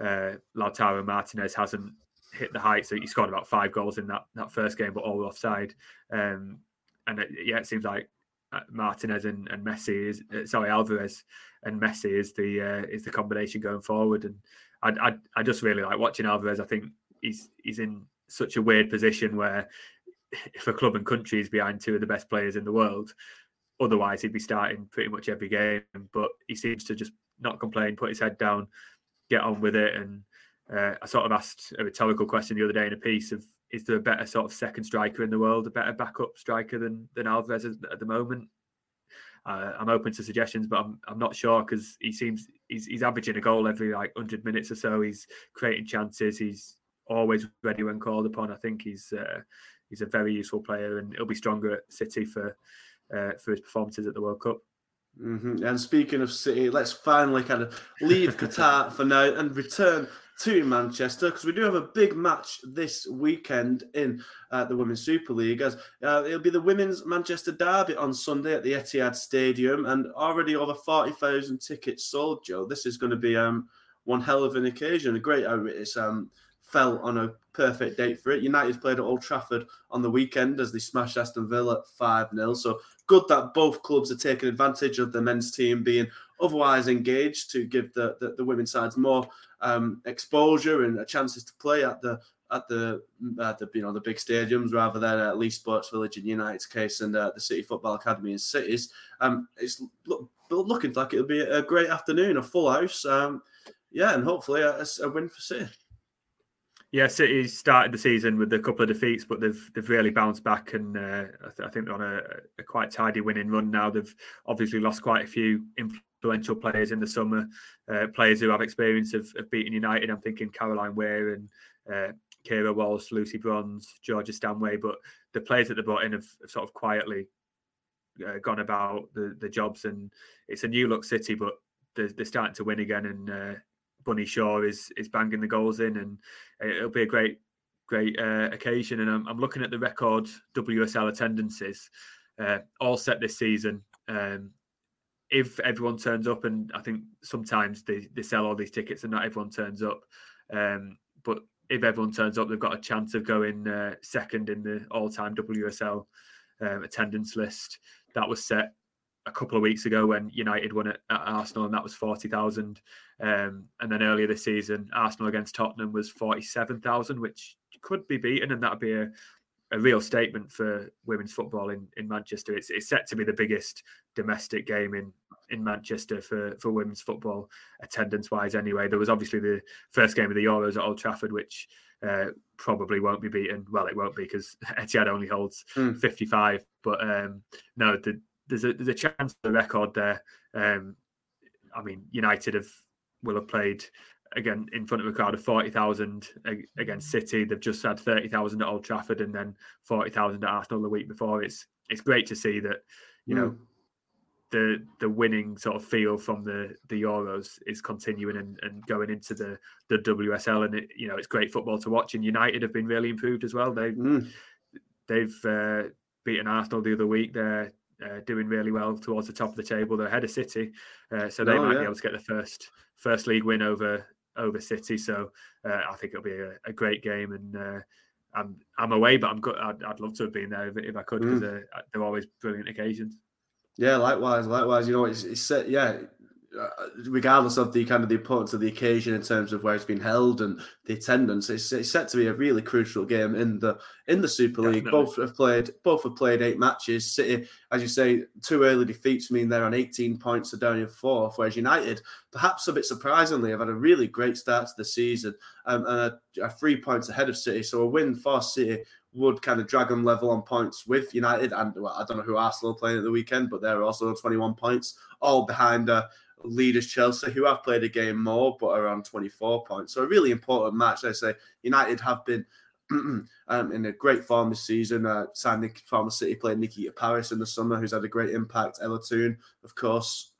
Uh, Lautaro Martinez hasn't hit the heights. So he scored about five goals in that that first game, but all offside. Um, and it, yeah, it seems like uh, Martinez and, and Messi is uh, sorry Alvarez and Messi is the uh, is the combination going forward. And I, I, I just really like watching Alvarez. I think he's he's in such a weird position where if a club and country is behind two of the best players in the world, otherwise he'd be starting pretty much every game. But he seems to just not complain, put his head down, get on with it. And uh, I sort of asked a rhetorical question the other day in a piece of is there a better sort of second striker in the world, a better backup striker than than Alvarez at the moment? Uh, I'm open to suggestions, but I'm, I'm not sure because he seems he's, he's averaging a goal every like 100 minutes or so. He's creating chances. He's always ready when called upon. I think he's uh, he's a very useful player, and he'll be stronger at City for uh, for his performances at the World Cup. Mm-hmm. And speaking of City, let's finally kind of leave Qatar for now and return to Manchester because we do have a big match this weekend in uh, the Women's Super League. As uh, it'll be the Women's Manchester Derby on Sunday at the Etihad Stadium, and already over forty thousand tickets sold. Joe, this is going to be um, one hell of an occasion. A great it's um, fell on a perfect date for it. United played at Old Trafford on the weekend as they smashed Aston Villa 5 0. So good that both clubs are taking advantage of the men's team being otherwise engaged to give the, the, the women's sides more um, exposure and chances to play at the at the at the you know the big stadiums rather than at Leigh Sports Village in United's case and uh, the City Football Academy in cities. Um, it's look, looking like it'll be a great afternoon, a full house. Um, yeah, and hopefully a, a win for City. Yeah, City started the season with a couple of defeats, but they've they've really bounced back, and uh, I, th- I, think they're on a, a, quite tidy winning run now. They've obviously lost quite a few influential players in the summer, uh, players who have experience of, of, beating United. I'm thinking Caroline Weir and uh, Keira Walsh, Lucy Bronze, Georgia Stanway, but the players they brought in have, have sort of quietly uh, gone about the, the jobs, and it's a new look City, but they're, they're starting to win again, and uh, Bunny Shaw is is banging the goals in, and it'll be a great great uh, occasion. And I'm, I'm, looking at the record WSL attendances, uh, all set this season. Um, if everyone turns up, and I think sometimes they, they sell all these tickets and not everyone turns up, um, but if everyone turns up, they've got a chance of going uh, second in the all-time WSL um, attendance list. That was set a couple of weeks ago when United won it at Arsenal, and that was forty thousand. Um, and then earlier this season, Arsenal against Tottenham was forty-seven thousand, which could be beaten, and that'd be a, a real statement for women's football in, in Manchester. It's, it's set to be the biggest domestic game in in Manchester for for women's football attendance wise. Anyway, there was obviously the first game of the Euros at Old Trafford, which uh, probably won't be beaten. Well, it won't be because Etihad only holds mm. 55. But um, no, the, there's a there's a chance of the record there. Um, I mean, United have will have played again in front of a crowd of 40,000 against City. They've just had 30,000 at Old Trafford and then 40,000 at Arsenal the week before. It's it's great to see that you mm. know the the winning sort of feel from the the Euros is continuing and, and going into the the WSL and it, you know it's great football to watch and United have been really improved as well they've mm. they've uh, beaten Arsenal the other week they're uh, doing really well towards the top of the table they're ahead of City uh, so they oh, might yeah. be able to get the first first league win over over City so uh, I think it'll be a, a great game and uh, I'm I'm away but I'm good I'd, I'd love to have been there if, if I could because mm. Uh, they're always brilliant occasions yeah, likewise, likewise. You know, it's, it's yeah, uh, regardless of the kind of the importance of the occasion in terms of where it's been held and the attendance, it's, it's set to be a really crucial game in the in the Super League. Definitely. Both have played both have played eight matches. City, as you say, two early defeats mean they're on 18 points, are down in fourth. Whereas United, perhaps a bit surprisingly, have had a really great start to the season um, and are, three points ahead of City. So a win for City would kind of drag them level on points with United. And well, I don't know who Arsenal are playing at the weekend, but they're also on 21 points, all behind uh, leaders Chelsea, who have played a game more but are on 24 points. So a really important match. I say United have been um, in a great form this season. Uh, signed Nick Farmer City, player Nikita Parris in the summer, who's had a great impact. Ella Toone, of course,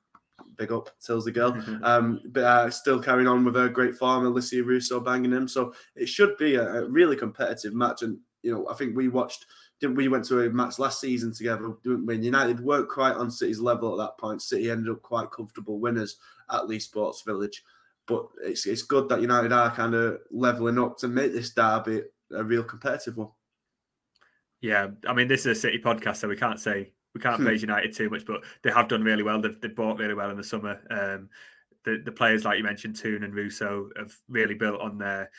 big up tells the girl. um, but uh, still carrying on with a great form. Alessia Russo banging him. So it should be a, a really competitive match. And you know, I think we watched. Didn't we went to a match last season together when United weren't quite on City's level at that point. City ended up quite comfortable winners at Leigh Sports Village, but it's it's good that United are kind of leveling up to make this derby a real competitive one. Yeah, I mean this is a City podcast, so we can't say we can't hmm. praise United too much, but they have done really well. They've, they've bought really well in the summer. Um, the, the players like you mentioned, Toone and Russo, have really built on their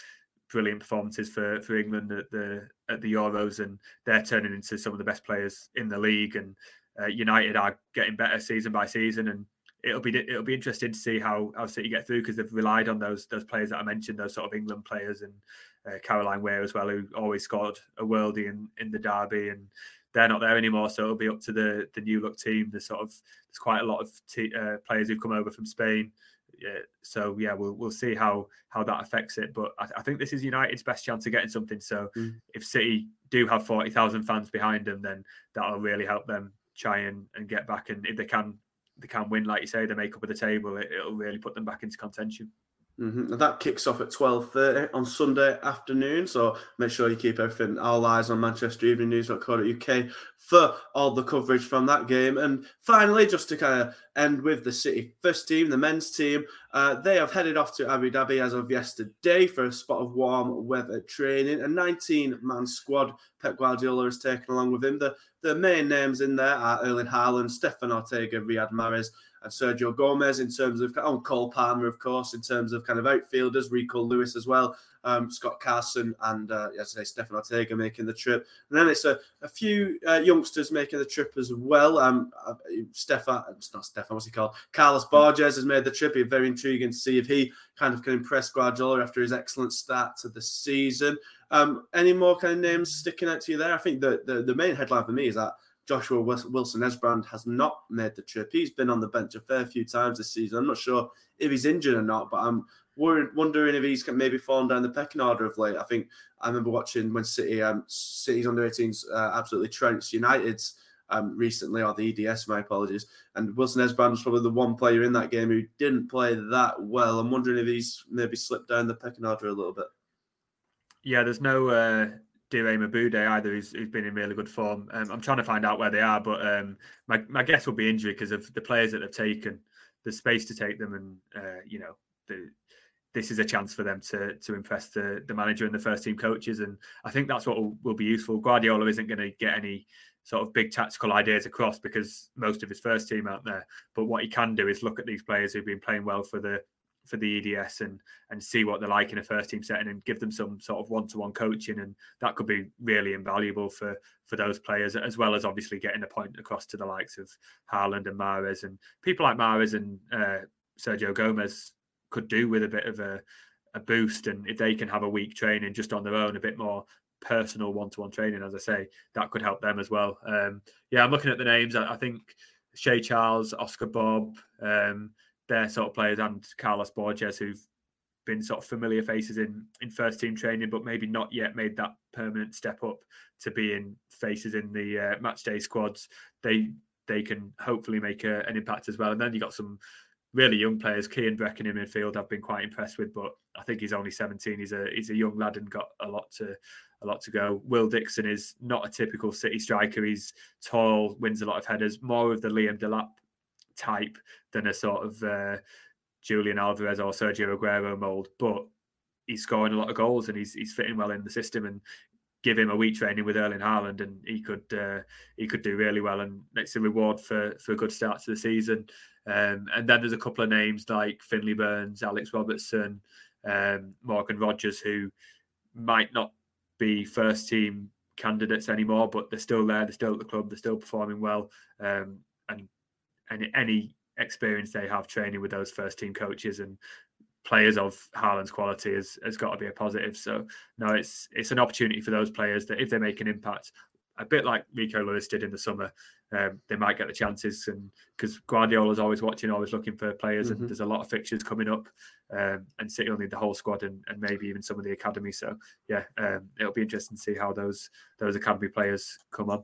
brilliant performances for for England at the at the Euros, and they're turning into some of the best players in the league. And uh, United are getting better season by season, and it'll be it'll be interesting to see how how City get through because they've relied on those those players that I mentioned, those sort of England players, and uh, Caroline Weir as well, who always scored a worldie in in the derby, and they're not there anymore. So it'll be up to the the new look team. There's sort of there's quite a lot of t- uh, players who've come over from Spain so yeah, we'll we'll see how how that affects it. But I, I think this is United's best chance of getting something. So mm. if City do have forty thousand fans behind them, then that'll really help them try and, and get back. And if they can they can win, like you say, they make up of the table, it, it'll really put them back into contention. Mm-hmm. that kicks off at twelve thirty on Sunday afternoon. So make sure you keep everything all eyes on Manchester Evening News.co.uk for all the coverage from that game. And finally, just to kind of end with the City first team, the men's team, uh, they have headed off to Abu Dhabi as of yesterday for a spot of warm weather training. A 19-man squad Pep Guardiola has taken along with him. The the main names in there are Erling Haaland, Stefan Ortega, Riyad Mahrez and Sergio Gomez in terms of oh Cole Palmer, of course, in terms of kind of outfielders, Rico Lewis as well, um, Scott Carson, and uh, yes, I say Stefan Ortega making the trip, and then it's a, a few uh, youngsters making the trip as well. Um, uh, Stefan, it's not Stefan, what's he called? Carlos Borges has made the trip. It's very intriguing to see if he kind of can impress Guardiola after his excellent start to the season. Um, any more kind of names sticking out to you there? I think the, the, the main headline for me is that Joshua Wilson Esbrand has not made the trip. He's been on the bench a fair few times this season. I'm not sure if he's injured or not, but I'm wondering if he's maybe fallen down the pecking order of late. I think I remember watching when City, um, City's under 18s uh, absolutely trounced United's um, recently, or the EDS, my apologies. And Wilson Esbrand was probably the one player in that game who didn't play that well. I'm wondering if he's maybe slipped down the pecking order a little bit. Yeah, there's no uh, Dire Mebude either, who's, who's been in really good form. Um, I'm trying to find out where they are, but um, my, my guess will be injury because of the players that they've taken. the space to take them, and uh, you know, the, this is a chance for them to to impress the the manager and the first team coaches, and I think that's what will, will be useful. Guardiola isn't going to get any sort of big tactical ideas across because most of his first team out there. But what he can do is look at these players who've been playing well for the for the EDS and and see what they're like in a first team setting and give them some sort of one to one coaching. And that could be really invaluable for for those players as well as obviously getting a point across to the likes of Haaland and Mahrez and people like Mahrez and uh, Sergio Gomez could do with a bit of a a boost. And if they can have a week training just on their own a bit more personal one-to-one training as i say that could help them as well. Um, yeah i'm looking at the names. I, I think Shea Charles, Oscar Bobb, um, they're sort of players, and Carlos Borges, who've been sort of familiar faces in in first team training, but maybe not yet made that permanent step up to being faces in the uh, match day squads. They they can hopefully make a, an impact as well. And then you got some really young players. Kian Breckin in midfield, I've been quite impressed with, but I think he's only 17. He's a he's a young lad and got a lot to a lot to go. Will Dixon is not a typical City striker. He's tall, wins a lot of headers, more of the Liam Delap type than a sort of uh, Julian Alvarez or Sergio Aguero mold, but he's scoring a lot of goals and he's he's fitting well in the system and give him a week training with Erling Haaland and he could uh, he could do really well and it's a reward for for a good start to the season. Um, and then there's a couple of names like Finley Burns, Alex Robertson, um, Morgan Rogers who might not be first team candidates anymore, but they're still there. They're still at the club. They're still performing well. Um, and any, any experience they have training with those first team coaches and players of Haaland's quality has, has got to be a positive. So no, it's it's an opportunity for those players that if they make an impact, a bit like Rico Lewis did in the summer, um, they might get the chances. And because Guardiola's always watching, always looking for players, mm-hmm. and there's a lot of fixtures coming up, um, and City will need the whole squad and, and maybe even some of the academy. So yeah, um, it'll be interesting to see how those those academy players come on.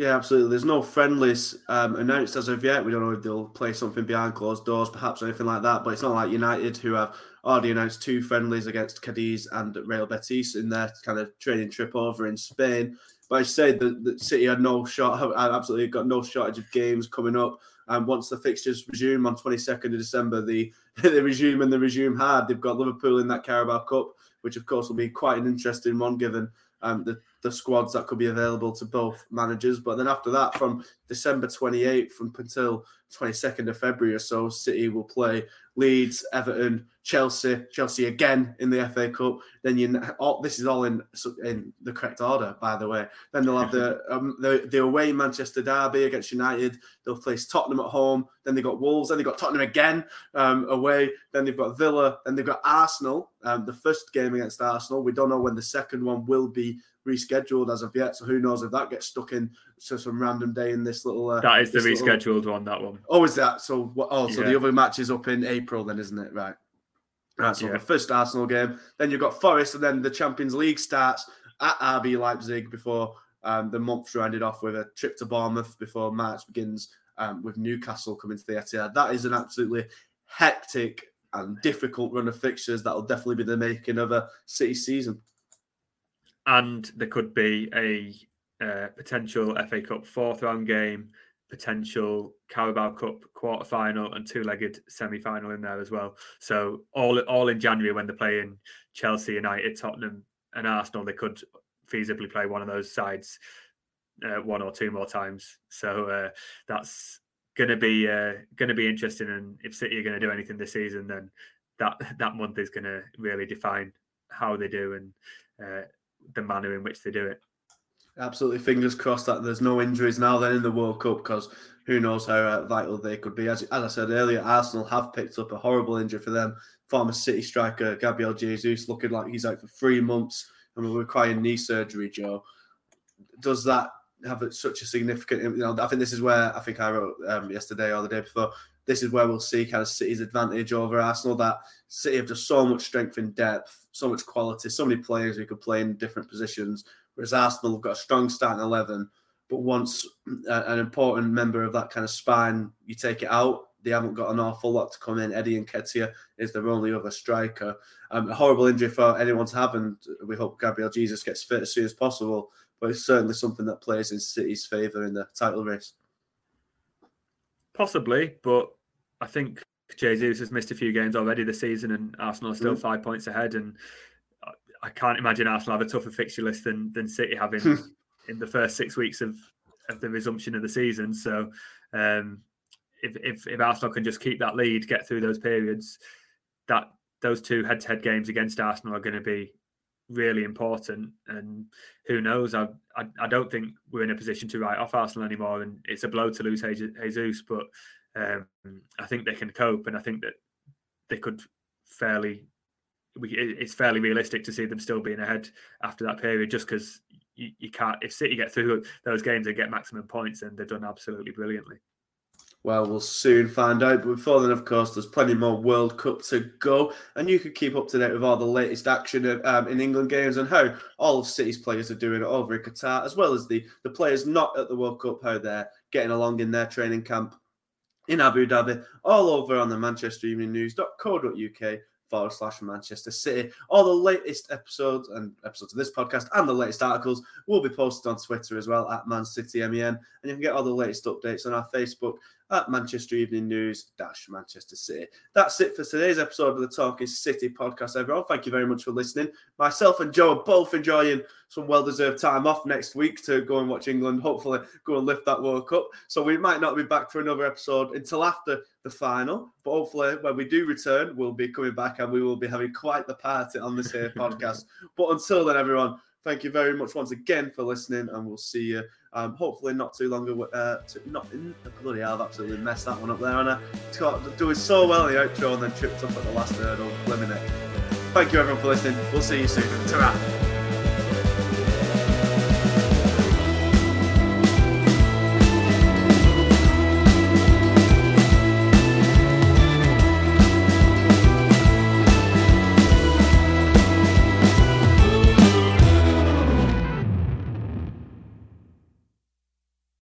Yeah, absolutely. There's no friendlies um, announced as of yet. We don't know if they'll play something behind closed doors, perhaps, anything like that. But it's not like United, who have already announced two friendlies against Cadiz and Real Betis in their kind of training trip over in Spain. But I say that, that City had no shot, absolutely got no shortage of games coming up. And once the fixtures resume on 22nd of December, the, the resume and the resume hard. They've got Liverpool in that Carabao Cup, which of course will be quite an interesting one given um, the the squads that could be available to both managers. But then after that, from December 28th from until 22nd of February or so, City will play Leeds, Everton, Chelsea, Chelsea again in the FA Cup. Then you, all, this is all in in the correct order, by the way. Then they'll have the um, the, the away Manchester derby against United. They'll face Tottenham at home. Then they got Wolves. Then they got Tottenham again um, away. Then they've got Villa. Then they've got Arsenal. Um, the first game against Arsenal. We don't know when the second one will be rescheduled as of yet. So who knows if that gets stuck in to some random day in this little. Uh, that is the rescheduled little... one. That one. Oh, is that so? Oh, so yeah. the other match is up in April, then, isn't it? Right. Right. So yeah. the first Arsenal game, then you've got Forest, and then the Champions League starts at RB Leipzig before um, the month rounded off with a trip to Bournemouth before March begins um, with Newcastle coming to the Etihad. That is an absolutely hectic and difficult run of fixtures that will definitely be the making of a City season and there could be a uh, potential FA Cup fourth round game, potential Carabao Cup quarter final, and two legged semi final in there as well. So all all in January when they're playing Chelsea, United, Tottenham, and Arsenal, they could feasibly play one of those sides uh, one or two more times. So uh, that's going to be uh, going to be interesting. And if City are going to do anything this season, then that that month is going to really define how they do and uh, the manner in which they do it. Absolutely, fingers crossed that there's no injuries now. Then in the World Cup, because who knows how uh, vital they could be. As, as I said earlier, Arsenal have picked up a horrible injury for them. Former City striker Gabriel Jesus looking like he's out for three months and will require knee surgery. Joe, does that have such a significant? You know, I think this is where I think I wrote um, yesterday or the day before. This is where we'll see kind of City's advantage over Arsenal. That City have just so much strength and depth, so much quality, so many players who could play in different positions. Whereas Arsenal have got a strong starting eleven, but once an important member of that kind of spine, you take it out, they haven't got an awful lot to come in. Eddie Nketiah is their only other striker. Um, a horrible injury for anyone to have, and we hope Gabriel Jesus gets fit as soon as possible. But it's certainly something that plays in City's favour in the title race. Possibly, but I think Jesus has missed a few games already this season, and Arsenal are still mm. five points ahead. And I can't imagine Arsenal have a tougher fixture list than than City having in the first six weeks of of the resumption of the season. So um, if, if if Arsenal can just keep that lead, get through those periods, that those two head-to-head games against Arsenal are going to be really important. And who knows? I, I, I don't think we're in a position to write off Arsenal anymore, and it's a blow to lose Jesus. But um, I think they can cope, and I think that they could fairly. We, it's fairly realistic to see them still being ahead after that period, just because you, you can't. If City get through those games and get maximum points, then they've done absolutely brilliantly. Well, we'll soon find out. But before then, of course, there's plenty more World Cup to go. And you can keep up to date with all the latest action um, in England games and how all of City's players are doing over in Qatar, as well as the, the players not at the World Cup, how they're getting along in their training camp in Abu Dhabi, all over on the Manchester Evening News.co.uk forward slash Manchester City. All the latest episodes and episodes of this podcast and the latest articles will be posted on Twitter as well at Man City MEN. And you can get all the latest updates on our Facebook at Manchester Evening News dash Manchester City. That's it for today's episode of the Talking City podcast, everyone. Thank you very much for listening. Myself and Joe are both enjoying some well deserved time off next week to go and watch England, hopefully go and lift that World Cup. So we might not be back for another episode until after the final, but hopefully when we do return, we'll be coming back and we will be having quite the party on this here podcast. But until then, everyone, thank you very much once again for listening, and we'll see you um, hopefully not too long. Uh, to, not in bloody hell, I've absolutely messed that one up there, and I doing so well in the outro and then tripped up at the last hurdle. Blimey Thank you everyone for listening. We'll see you soon. ta